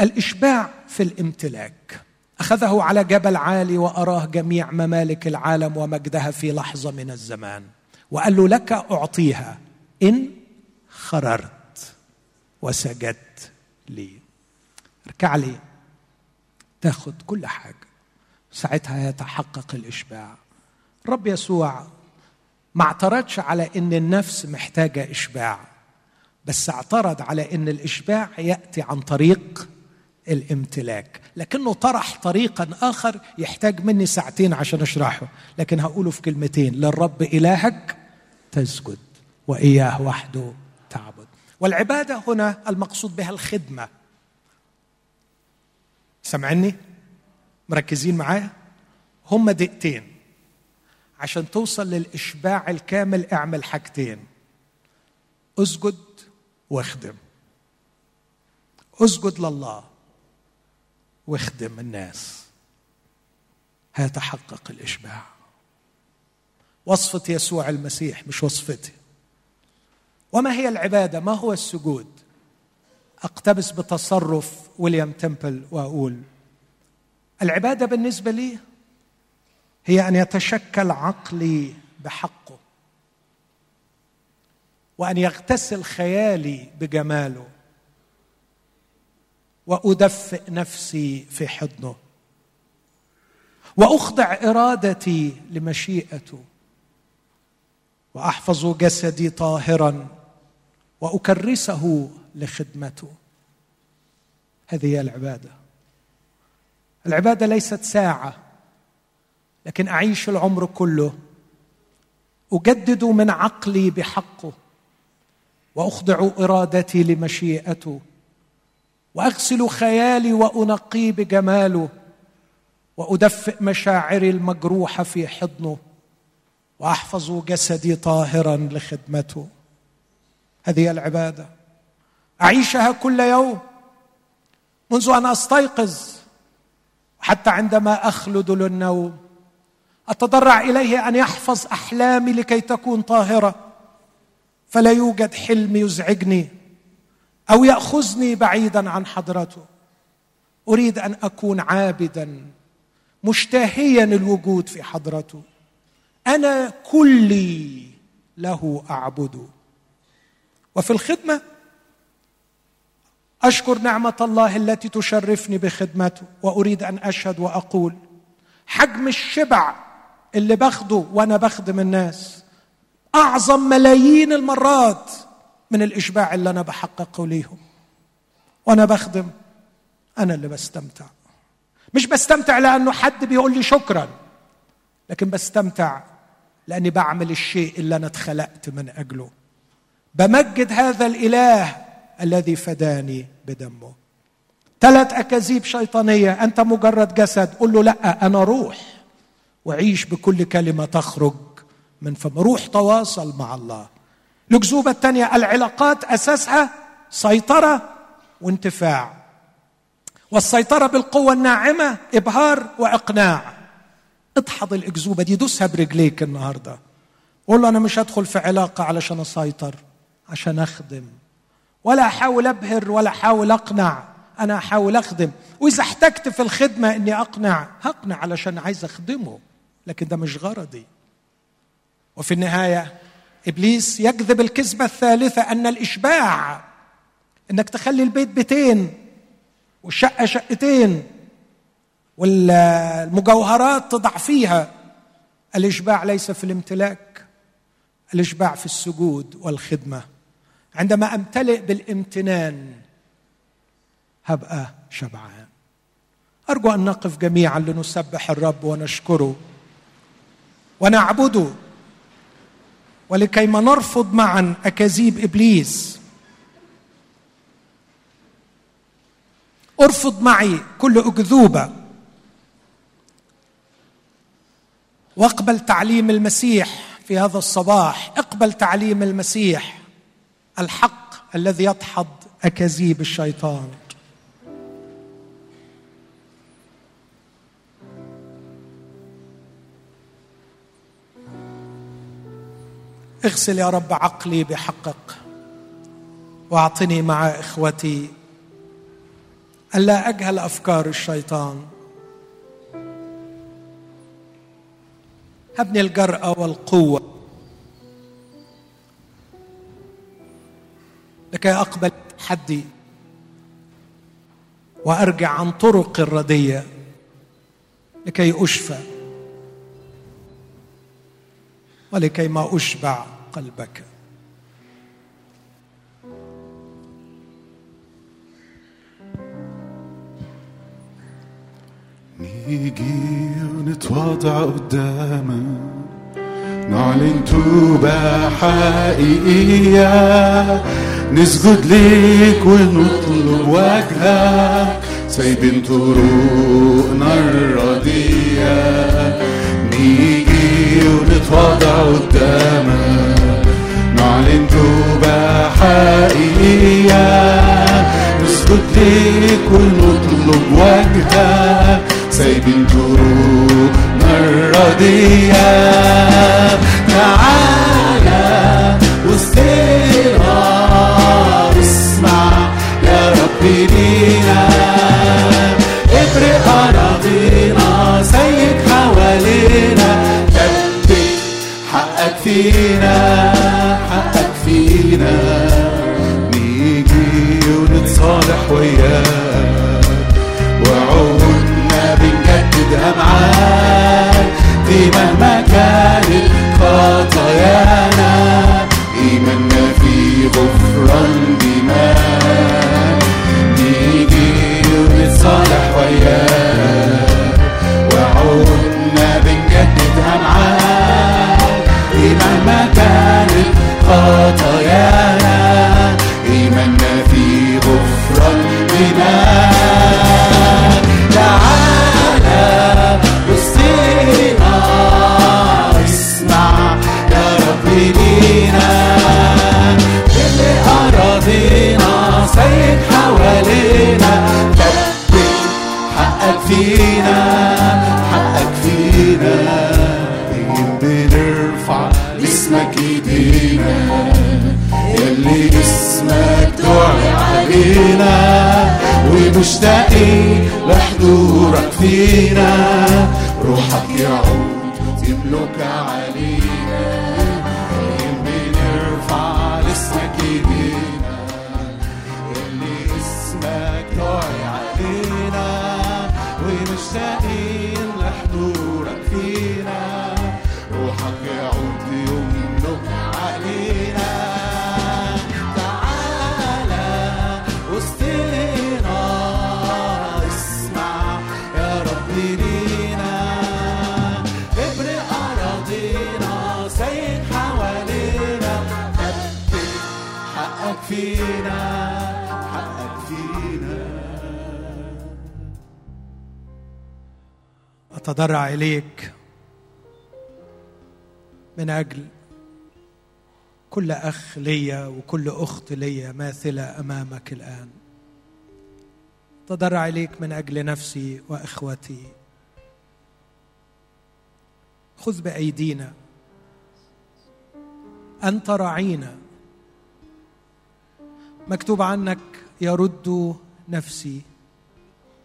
الإشباع في الامتلاك. أخذه على جبل عالي وأراه جميع ممالك العالم ومجدها في لحظة من الزمان. وقال له لك أعطيها إن خررت وسجدت لي. اركع لي. تاخد كل حاجة. ساعتها يتحقق الإشباع. الرب يسوع ما اعترضش على إن النفس محتاجة إشباع بس اعترض على إن الإشباع يأتي عن طريق الامتلاك. لكنه طرح طريقا آخر يحتاج مني ساعتين عشان أشرحه. لكن هقوله في كلمتين للرب إلهك تسجد وإياه وحده تعبد. والعبادة هنا المقصود بها الخدمة. سمعني مركزين معايا؟ هم دقيقتين. عشان توصل للإشباع الكامل اعمل حاجتين. اسجد واخدم. اسجد لله واخدم الناس. هيتحقق الإشباع. وصفة يسوع المسيح مش وصفتي. وما هي العبادة؟ ما هو السجود؟ أقتبس بتصرف ويليام تمبل وأقول العبادة بالنسبة لي هي أن يتشكل عقلي بحقه وأن يغتسل خيالي بجماله وأدفئ نفسي في حضنه وأخضع إرادتي لمشيئته وأحفظ جسدي طاهرا وأكرسه لخدمته. هذه هي العبادة. العبادة ليست ساعة. لكن أعيش العمر كله. أجدد من عقلي بحقه وأخضع إرادتي لمشيئته وأغسل خيالي وانقيه بجماله وأدفئ مشاعري المجروحه في حضنه وأحفظ جسدي طاهرا لخدمته هذه العبادة. أعيشها كل يوم. منذ أن أستيقظ. حتى عندما أخلد للنوم. أتضرع إليه أن يحفظ أحلامي لكي تكون طاهرة؟ فلا يوجد حلم يزعجني أو يأخذني بعيدا عن حضرته. أريد أن أكون عابدا مشتهيا الوجود في حضرته. أنا كلي له اعبده وفي الخدمة أشكر نعمة الله التي تشرفني بخدمته وأريد أن أشهد وأقول حجم الشبع اللي باخده وأنا بخدم الناس. أعظم ملايين المرات من الإشباع اللي أنا بحققه ليهم. وأنا بخدم أنا اللي بستمتع. مش بستمتع لأنه حد بيقول لي شكرا لكن بستمتع لأني بعمل الشيء اللي أنا اتخلقت من أجله. بمجد هذا الإله الذي فداني بدمه. ثلاث أكاذيب شيطانية أنت مجرد جسد؟ قل له لأ أنا روح. وعيش بكل كلمة تخرج من فم. روح تواصل مع الله. الأكذوبة الثانية العلاقات أساسها سيطرة وانتفاع. والسيطرة بالقوة الناعمة إبهار وإقناع. اضحض الأكذوبة دي دوسها برجليك النهاردة. قول له أنا مش هدخل في علاقة علشان أسيطر عشان أخدم. ولا أحاول أبهر ولا أحاول أقنع أنا أحاول أخدم. وإذا احتجت في الخدمة إني أقنع هقنع علشان عايز أخدمه. لكن ده مش غرضي. وفي النهاية إبليس يكذب الكذبة الثالثة أن الإشباع إنك تخلي البيت بيتين والشقة شقتين والمجوهرات تضع فيها. الإشباع ليس في الامتلاك الإشباع في السجود والخدمة. عندما أمتلئ بالامتنان هبقى شبعان. أرجو أن نقف جميعا لنسبح الرب ونشكره. ونعبده ولكيما نرفض معا أكاذيب إبليس. ارفض معي كل اكذوبه واقبل تعليم المسيح في هذا الصباح. اقبل تعليم المسيح. الحق الذي يدحض أكاذيب الشيطان. اغسل يا رب عقلي بحقك واعطني مع إخوتي ألا أجهل أفكار الشيطان. هبني الجرأة والقوة لكي أقبل حدي وأرجع عن طرق الردية لكي أشفى. ولكي ما أشبع قلبك. نيجي ونتواضع قدامك. نعلن توبة حقيقية. نسجد ليك ونطلب وجهك. سايبين طرقنا الردية نيجي ونتواضع قدامك نعلن توبة حقيقية نسجد ليك ونطلب وجهك سايبين طرقنا الردية تعالى وسطنا اسمع يا رب لينا. ابرق أراضينا. فينا حقك فينا. نيجي ونتصالح وياك. وعودنا بنجددها معاك دي مهما فينا حقك فينا. بنرفع اسمك ايدينا يلي اسمك دعي علينا. ومشتاقين لحضورك فينا. روحك يعود يملك علينا. فينا حقك فينا. أتضرع إليك من أجل كل أخ ليا وكل أخت ليا ماثلة أمامك الآن. أتضرع إليك من أجل نفسي وإخوتي. خذ بأيدينا انت راعينا مكتوب عنك يرد نفسي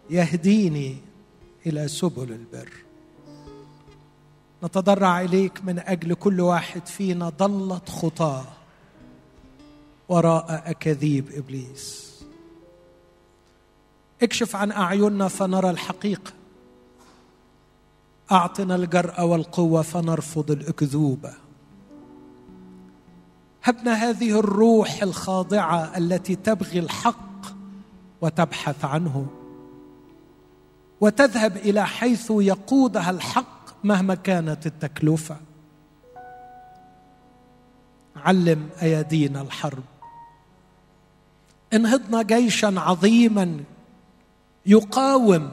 يهديني إلى سبل البر. نتضرع إليك من أجل كل واحد فينا ضلت خطاه وراء أكاذيب إبليس. اكشف عن أعيننا فنرى الحقيقة. أعطنا الجرأة والقوة فنرفض الأكذوبة. هبنا هذه الروح الخاضعة التي تبغي الحق وتبحث عنه. وتذهب إلى حيث يقودها الحق مهما كانت التكلفة. علم ايادينا الحرب. انهضنا جيشا عظيما يقاوم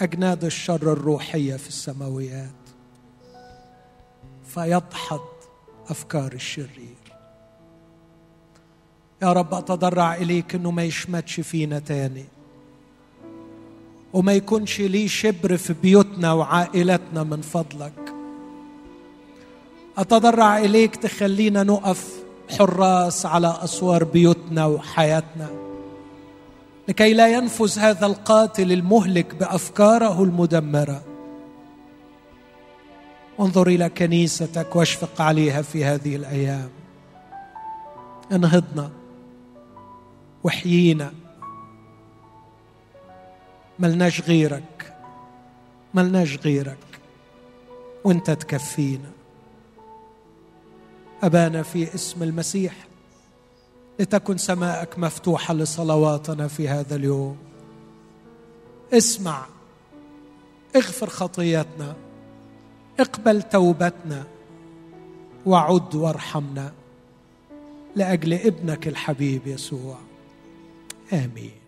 أجناد الشر الروحية في السماويات. فيدحض أفكار الشرير. يا رب أتضرع إليك إنه ما يشمتش فينا تاني. وما يكونش ليه شبر في بيوتنا وعائلتنا من فضلك. أتضرع إليك تخلينا نقف حراس على أسوار بيوتنا وحياتنا. لكي لا ينفذ هذا القاتل المهلك بأفكاره المدمرة. انظر إلى كنيستك واشفق عليها في هذه الأيام. انهضنا. واحيينا ملناش غيرك. ملناش غيرك. وانت تكفينا. أبانا في اسم المسيح لتكن سماءك مفتوحة لصلواتنا في هذا اليوم. اسمع. اغفر خطياتنا. اقبل توبتنا. وعد وارحمنا. لأجل ابنك الحبيب يسوع. آمين.